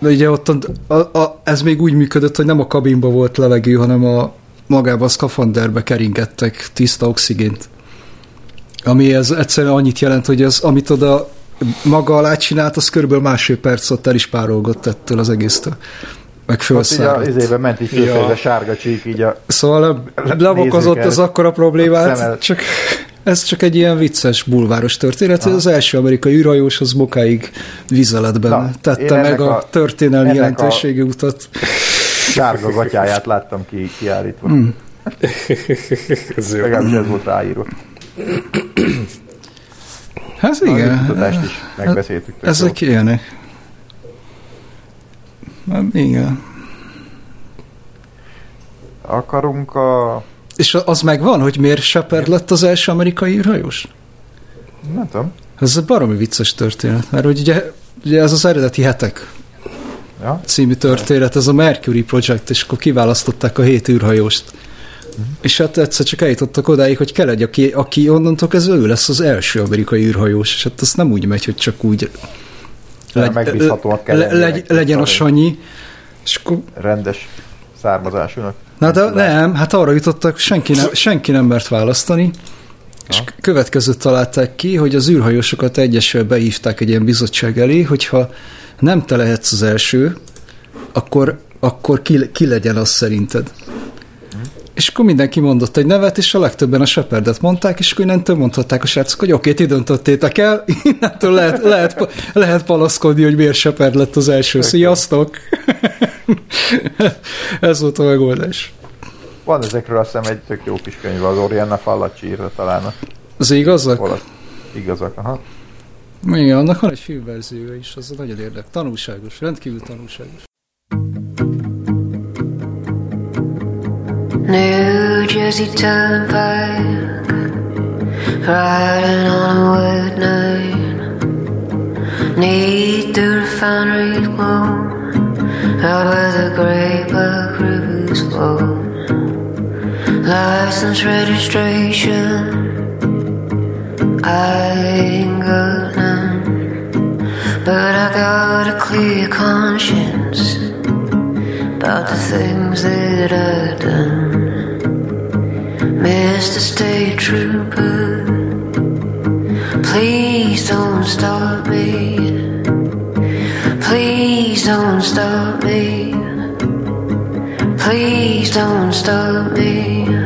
ugye ott a, a, a, ez még úgy működött, hogy nem a kabinba volt levegő, hanem a magába a szkafanderbe keringettek tiszta oxigént. Ami ez egyszerűen annyit jelent, hogy az, amit oda maga alá csinált, az körülbelül másfél perc ott el is párolgott ettől az egésztől. Meg Ott így izébe ment így Ja. a sárga csík, így a Szóval nem, nem okozott Nézzük az akkora problémát, csak ez csak egy ilyen vicces bulváros történet, hogy az első amerikai űrhajós az bokáig vizeletben Na, tette meg a, a- történelmi jelentőségű utat. sárga gatyáját láttam ki, kiállítva. Hmm. Ez jó. Legalábbis ez volt ráírva. Hát igen, tudást is megbeszéltük. tök ezek ilyenek. Hát igen. Akarunk a... És az megvan, hogy miért Shepard lett az első amerikai űrhajós? Nem tudom. Ez egy baromi vicces történet, mert ugye, ugye ez az eredeti hetek Ja? című történet, ez a Mercury Project, és akkor kiválasztották a hét űrhajóst. És hát egyszer csak eljutottak odáig, hogy kell egy, aki, aki onnantól kezdve ő lesz az első amerikai űrhajós, és hát az nem úgy megy, hogy csak úgy kell le, legy, legyen a sanyi, és akkor Rendes származásúnak. Na de nem, hát arra jutottak, senki nem, senki nem mert választani, és következőt találták ki, hogy az űrhajósokat egyesül behívták egy ilyen bizottság elé, hogyha nem te lehetsz az első, akkor, akkor ki, ki legyen az szerinted. És akkor mindenki mondott egy nevet, és a legtöbben a Shepardet mondták, és akkor innentől mondhatták a srácok, hogy oké, ti döntöttétek el, (laughs) innentől lehet, lehet, lehet panaszkodni, hogy miért Shepard lett az első. Sziasztok! (laughs) (laughs) Ez volt a megoldás. Van ezekről azt hiszem egy tök jó kis könyv, az Oriana Fallaci írta talán Az igazak? olasz. Igazak, aha. Igen, annak van egy filmverziója is, az nagyon érdekes. Tanulságos, rendkívül tanulságos. New Jersey Turnpike, riding on a wet night. Need the refinery glow, out where the great black rivers flow. License registration, I ain't got none, but I got a clear conscience about the things that I've done. Mr. State Trooper, please don't stop me. Please don't stop me. Please don't stop me.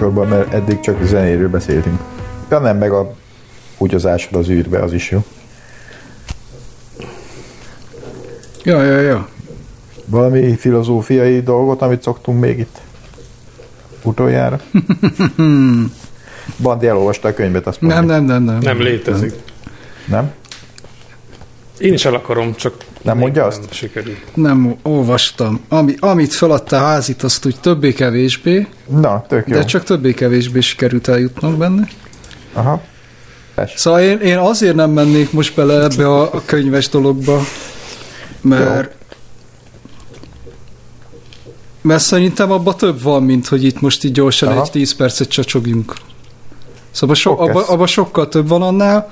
Tegyünk bele a műsorba, mert eddig csak a zenéről beszéltünk. Ja nem, meg a húgyozásod az űrbe, az is jó. Ja, ja, ja. Valami filozófiai dolgot, amit szoktunk még itt utoljára? (laughs) Bandi elolvasta a könyvet, azt mondja. Nem, nem, nem, nem. Nem létezik. Nem? Én is el akarom, csak Nem még mondja nem azt? Sikerül. Nem olvastam. Ami, amit feladta a házit, azt úgy többé-kevésbé, Na, tök jó. de csak többé-kevésbé sikerült eljutnom benne. Aha. Persze. Szóval én, én azért nem mennék most bele ebbe a, a könyves dologba, mert mert szerintem abban több van, mint hogy itt most így gyorsan Aha. egy 10 percet csacsogjunk. Szóval so, abban abba sokkal több van annál,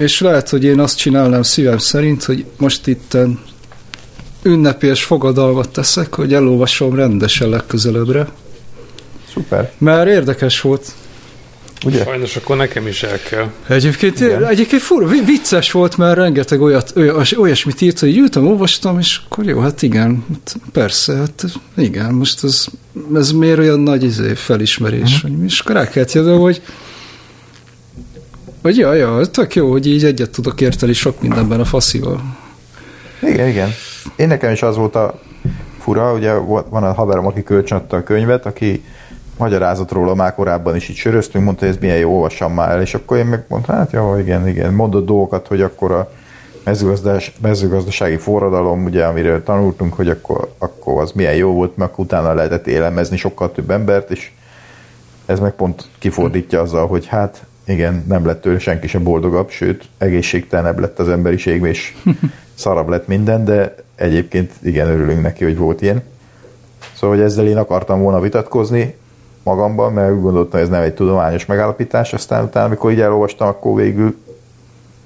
és lehet, hogy én azt csinálnám szívem szerint, hogy most itt ünnepélyes fogadalmat teszek, hogy elolvasom rendesen legközelebbre. Szuper. Mert érdekes volt. Ugye? Sajnos akkor nekem is el kell. Egyébként, Igen. egyébként fura, vi- vicces volt, mert rengeteg olyat, olyas, olyasmit írt, hogy ültem, olvastam, és akkor jó, hát igen, hát persze, hát igen, most ez, ez miért olyan nagy izé, felismerés, uh-huh. hogy, és akkor el kellett jönnöm, hogy hogy ja, ja, tök jó, hogy így egyet tudok érteni sok mindenben a faszival. Igen, igen. Én nekem is az volt a fura, ugye van a haverom, aki kölcsönadta a könyvet, aki magyarázott róla már korábban is így söröztünk, mondta, hogy ez milyen jó, olvassam már el, és akkor én megmondtam, hát jó, igen, igen, mondott dolgokat, hogy akkor a mezőgazdas, mezőgazdasági forradalom, ugye, amiről tanultunk, hogy akkor, akkor az milyen jó volt, mert utána lehetett élemezni sokkal több embert, és ez meg pont kifordítja azzal, hogy hát igen, nem lett tőle senki sem boldogabb, sőt, egészségtelenebb lett az emberiség, és (laughs) szarabb lett minden, de egyébként igen, örülünk neki, hogy volt ilyen. Szóval, hogy ezzel én akartam volna vitatkozni magamban, mert úgy gondoltam, hogy ez nem egy tudományos megállapítás, aztán utána, amikor így elolvastam, akkor végül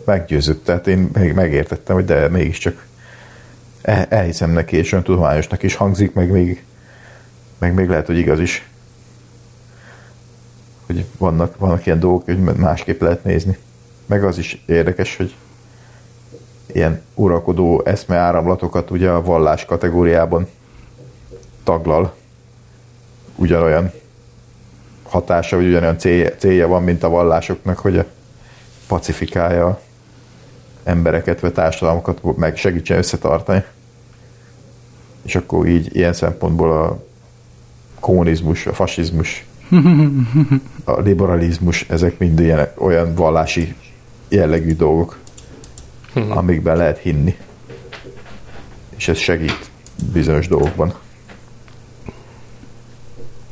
meggyőzött, tehát én még megértettem, hogy de mégiscsak el- elhiszem neki, és olyan tudományosnak is hangzik, meg még, meg még lehet, hogy igaz is hogy vannak, vannak ilyen dolgok, hogy másképp lehet nézni. Meg az is érdekes, hogy ilyen uralkodó eszmeáramlatokat ugye a vallás kategóriában taglal ugyanolyan hatása, vagy ugyanolyan célja, célja van, mint a vallásoknak, hogy a pacifikálja embereket, vagy társadalmakat, meg segítsen összetartani. És akkor így ilyen szempontból a kommunizmus, a fasizmus, (laughs) a liberalizmus, ezek mind ilyen, olyan vallási jellegű dolgok, amikben lehet hinni. És ez segít bizonyos dolgokban.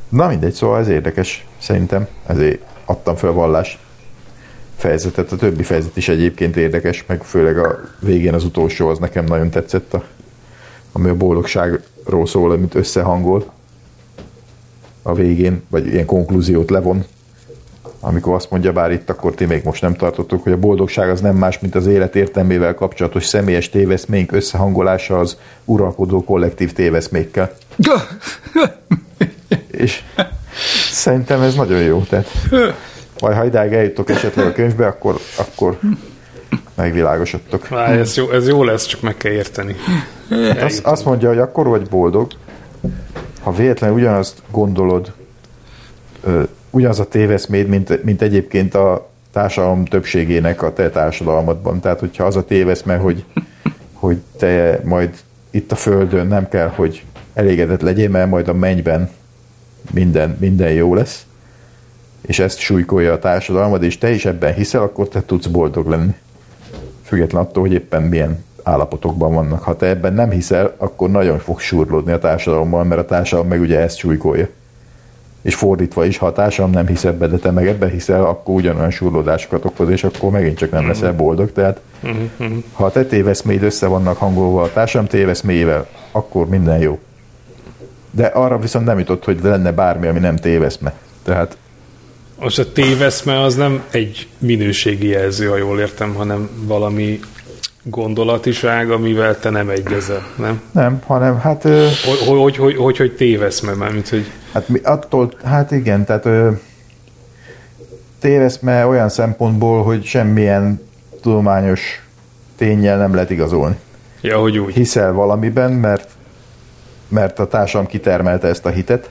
Na mindegy, szóval ez érdekes, szerintem. Ezért adtam fel a vallás fejezetet. A többi fejezet is egyébként érdekes, meg főleg a végén az utolsó, az nekem nagyon tetszett, a, ami a boldogságról szól, amit összehangol a végén, vagy ilyen konklúziót levon, amikor azt mondja, bár itt akkor ti még most nem tartottuk, hogy a boldogság az nem más, mint az élet értelmével kapcsolatos személyes téveszménk összehangolása az uralkodó kollektív téveszmékkel. (laughs) És szerintem ez nagyon jó. Tehát, majd ha idáig eljutok esetleg a könyvbe, akkor, akkor megvilágosodtok. Várj, ez jó, ez jó lesz, csak meg kell érteni. Hát azt, azt mondja, hogy akkor vagy boldog, ha véletlenül ugyanazt gondolod, ugyanaz a téveszméd, mint, mint egyébként a társadalom többségének a te társadalmadban. Tehát, hogyha az a téveszme, hogy, hogy te majd itt a földön nem kell, hogy elégedett legyél, mert majd a mennyben minden, minden jó lesz, és ezt súlykolja a társadalmad, és te is ebben hiszel, akkor te tudsz boldog lenni. Független attól, hogy éppen milyen állapotokban vannak. Ha te ebben nem hiszel, akkor nagyon fog surlódni a társadalommal, mert a társadalom meg ugye ezt súlykolja. És fordítva is, ha a társadalom nem hisz ebbe, de te meg ebben hiszel, akkor ugyanolyan surlódásokat okoz, és akkor megint csak nem leszel boldog. Tehát ha a te téveszméid össze vannak hangolva a társadalom téveszméjével, akkor minden jó. De arra viszont nem jutott, hogy lenne bármi, ami nem téveszme. Tehát Most a téveszme az nem egy minőségi jelző, ha jól értem, hanem valami gondolatiság, amivel te nem egyezel, nem? nem, hanem hát... Ö, Hogy, hogy, hogy, hogy, hogy téveszme, mármint, hogy Hát mi attól, hát igen, tehát ö, téveszme olyan szempontból, hogy semmilyen tudományos tényel nem lehet igazolni. ja, hogy úgy. Hiszel valamiben, mert, mert a társam kitermelte ezt a hitet,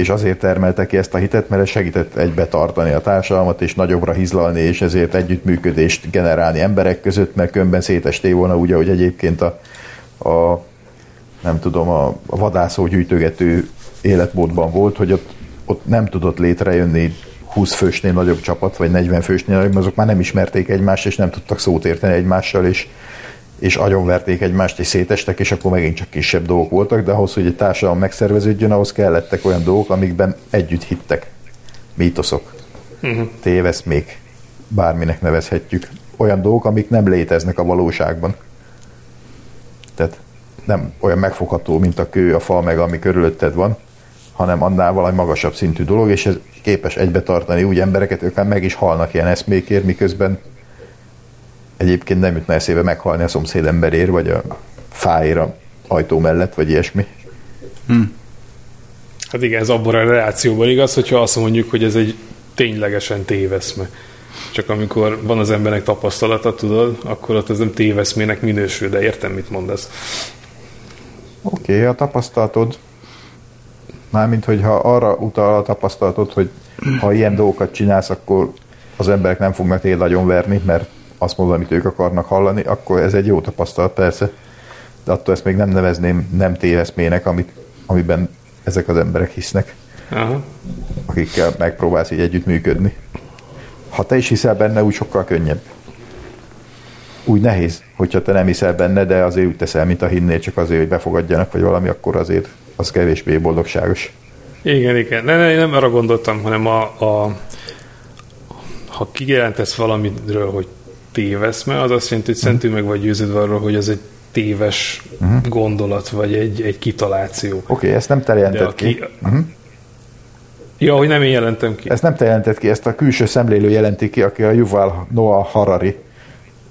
és azért termelte ki ezt a hitet, mert ez segített egybe tartani a társadalmat, és nagyobbra hizlalni, és ezért együttműködést generálni emberek között, mert különben szétesté volna úgy, ahogy egyébként a, a nem tudom, a vadászó gyűjtögető életmódban volt, hogy ott, ott nem tudott létrejönni 20 fősnél nagyobb csapat, vagy 40 fősnél nagyobb, azok már nem ismerték egymást, és nem tudtak szót érteni egymással, és, és agyonverték egymást, és szétestek, és akkor megint csak kisebb dolgok voltak, de ahhoz, hogy egy társadalom megszerveződjön, ahhoz kellettek olyan dolgok, amikben együtt hittek. Mítoszok, uh-huh. téveszmék, bárminek nevezhetjük. Olyan dolgok, amik nem léteznek a valóságban. Tehát nem olyan megfogható, mint a kő, a fa, meg ami körülötted van, hanem annál valami magasabb szintű dolog, és ez képes egybe tartani úgy embereket, ők már meg is halnak ilyen eszmékért, miközben egyébként nem jutna eszébe meghalni a szomszéd emberért, vagy a fáért a ajtó mellett, vagy ilyesmi. Hát igen, ez abban a reációban igaz, hogyha azt mondjuk, hogy ez egy ténylegesen téveszme. Csak amikor van az embernek tapasztalata, tudod, akkor ott ez nem téveszmének minősül, de értem, mit mondasz. Oké, okay, a tapasztalatod, mármint, hogyha arra utal a tapasztalatod, hogy ha ilyen dolgokat csinálsz, akkor az emberek nem fognak téged nagyon verni, mert azt mondod, amit ők akarnak hallani, akkor ez egy jó tapasztalat persze. De attól ezt még nem nevezném nem téveszmének, amit, amiben ezek az emberek hisznek, Aha. akikkel megpróbálsz így együttműködni. Ha te is hiszel benne, úgy sokkal könnyebb. Úgy nehéz, hogyha te nem hiszel benne, de azért úgy teszel, mint a hinnél, csak azért, hogy befogadjanak, vagy valami, akkor azért az kevésbé boldogságos. Igen, igen. Ne, ne, nem arra gondoltam, hanem a, a ha kijelentesz valamiről, hogy téveszme, az azt jelenti, hogy szentül meg vagy győződve arról, hogy az egy téves uh-huh. gondolat, vagy egy, egy kitaláció. Oké, okay, ezt nem te jelented aki... ki. Uh-huh. Ja, hogy nem én jelentem ki. Ezt nem te jelented ki, ezt a külső szemlélő jelenti ki, aki a Yuval Noah Harari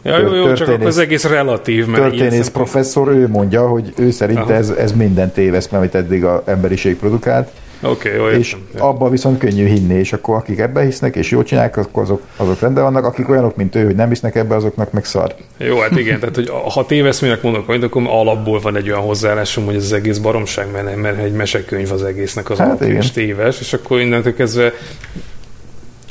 Ja, jó, jó, csak akkor az egész relatív. Mert történész professzor, ő mondja, hogy ő szerint Aha. ez, ez minden téveszme, amit eddig a emberiség produkált, Oké, jó, és abba viszont könnyű hinni, és akkor akik ebbe hisznek, és jól csinálják, akkor azok, azok rendben vannak, akik olyanok, mint ő, hogy nem hisznek ebbe, azoknak meg szar. Jó, hát igen, tehát hogy ha téveszmének mondok, hogy akkor alapból van egy olyan hozzáállásom, hogy ez az egész baromság, mert, mert egy mesekönyv az egésznek az Hát és téves, és akkor innentől kezdve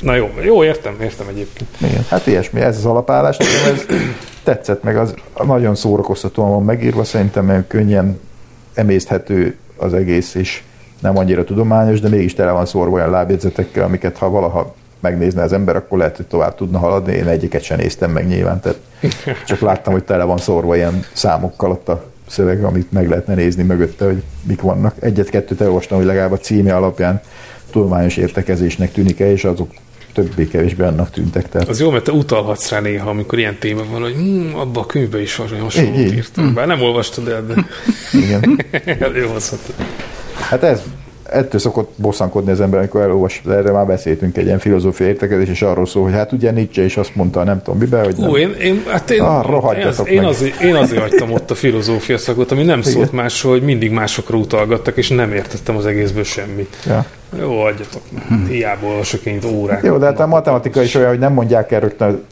Na jó, jó, értem, értem egyébként. Igen, hát ilyesmi, ez az alapállás, nekem ez (clears throat) tetszett meg, az nagyon szórakoztatóan van megírva, szerintem könnyen emészthető az egész, és nem annyira tudományos, de mégis tele van szórva olyan lábjegyzetekkel, amiket ha valaha megnézne az ember, akkor lehet, hogy tovább tudna haladni. Én egyiket sem néztem meg nyilván, tehát csak láttam, hogy tele van szórva ilyen számokkal ott a szöveg, amit meg lehetne nézni mögötte, hogy mik vannak. Egyet-kettőt elolvastam, hogy legalább a címe alapján tudományos értekezésnek tűnik-e, és azok többé-kevésbé annak tűntek. Tehát Az jó, mert te utalhatsz rá néha, amikor ilyen téma van, hogy hm, abban a könyvben is hasonlót írtam. Bár nem olvastad el, de igen. (laughs) előhozhatod. Hát ez, ettől szokott bosszankodni az ember, amikor elolvas, erre már beszéltünk egy ilyen filozófia értekezés, és arról szól, hogy hát ugye Nietzsche is azt mondta, nem tudom miben, hogy nem. Ó, én, én, hát én, Ah, én, az, én, azért, én azért hagytam ott a filozófia szakot, ami nem szólt másról, hogy mindig másokra utalgattak, és nem értettem az egészből semmit. Ja. Jó, adjatok meg. Hiába olvasok én órák. Jó, de hát a matematika is olyan, hogy nem mondják el rögtön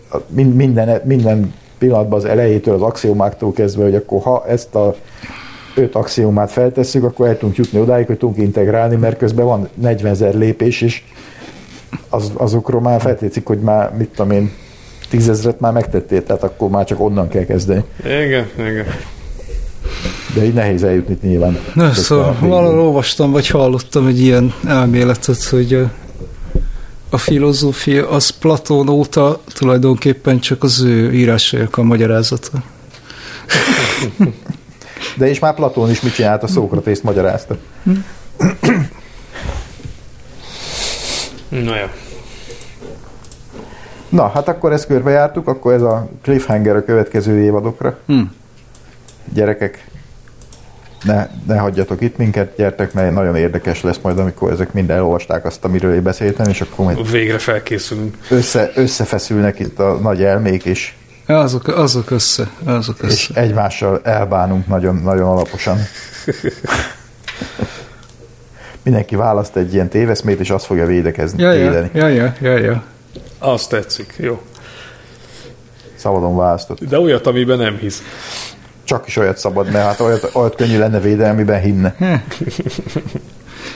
minden, minden pillanatban az elejétől, az axiomáktól kezdve, hogy akkor ha ezt a öt axiomát feltesszük, akkor el tudunk jutni odáig, hogy tudunk integrálni, mert közben van 40 ezer lépés, és az, azokról már feltétszik, hogy már, mit tudom én, tízezret már megtettél, tehát akkor már csak onnan kell kezdeni. Igen, igen. De így nehéz eljutni nyilván. Na, szóval valahol olvastam, vagy hallottam egy ilyen elméletet, hogy a, a filozófia az Platón óta tulajdonképpen csak az ő írásainak a magyarázata. (laughs) De és már Platón is mit csinált, a Szókratészt magyarázta. Na jó. Na, hát akkor ezt körbejártuk, akkor ez a cliffhanger a következő évadokra. Hm. Gyerekek, ne, ne hagyjatok itt minket, gyertek, mert nagyon érdekes lesz majd, amikor ezek mind elolvasták azt, amiről én beszéltem, és akkor majd Végre felkészülünk. össze, összefeszülnek itt a nagy elmék, és, azok, azok össze, azok és össze. egymással elbánunk nagyon, nagyon alaposan. Mindenki választ egy ilyen téveszmét, és azt fogja védekezni, Ja, ja, védeni. ja, ja, ja, ja. Azt tetszik, jó. Szabadon választott. De olyat, amiben nem hisz. Csak is olyat szabad, mert hát olyat, olyat könnyű lenne védelmi, amiben hinne.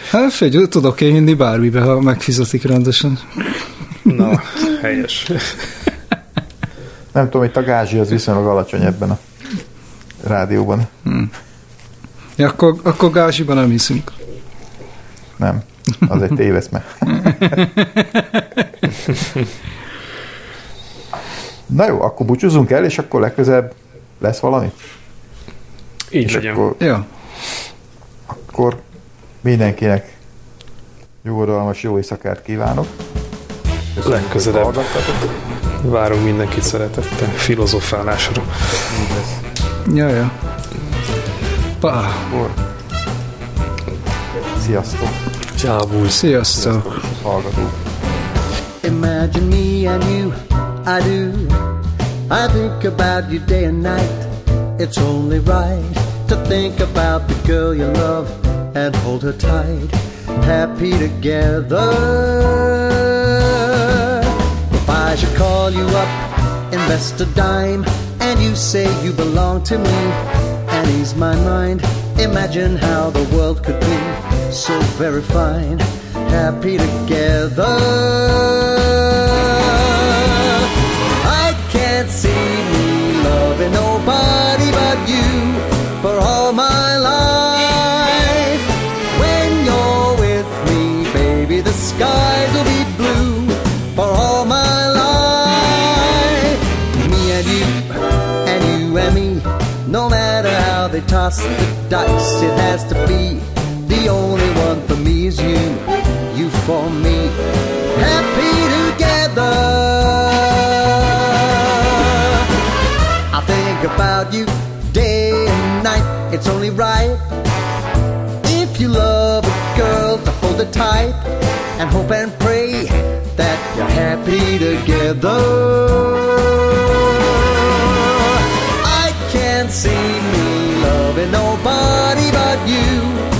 Hát figyelj, tudok én hinni bármibe, ha megfizetik rendesen. Na, helyes. Nem tudom, hogy a gázsi az viszonylag alacsony ebben a rádióban. Ja, akkor, akkor gázsiban nem hiszünk. Nem, az egy téveszme. (laughs) Na jó, akkor búcsúzunk el, és akkor legközelebb lesz valami? Így És legyen. akkor, Ja, akkor mindenkinek nyugodalmas jó éjszakát kívánok. Köszönjük, hogy Legközelebb. Várunk mindenkit szeretettel filozofálásra. Ja, ja. Pá, Akkor sziasztok, Csábúj. sziasztok. hallgatók! Imagine me and you, I do. I think about you day and night. It's only right to think about the girl you love and hold her tight. Happy together. I should call you up, invest a dime, and you say you belong to me and ease my mind. Imagine how the world could be so very fine. Happy together. They toss the dice, it has to be. The only one for me is you, you for me. Happy together. I think about you day and night. It's only right if you love a girl to hold her tight and hope and pray that you're happy together. I can't see with nobody but you.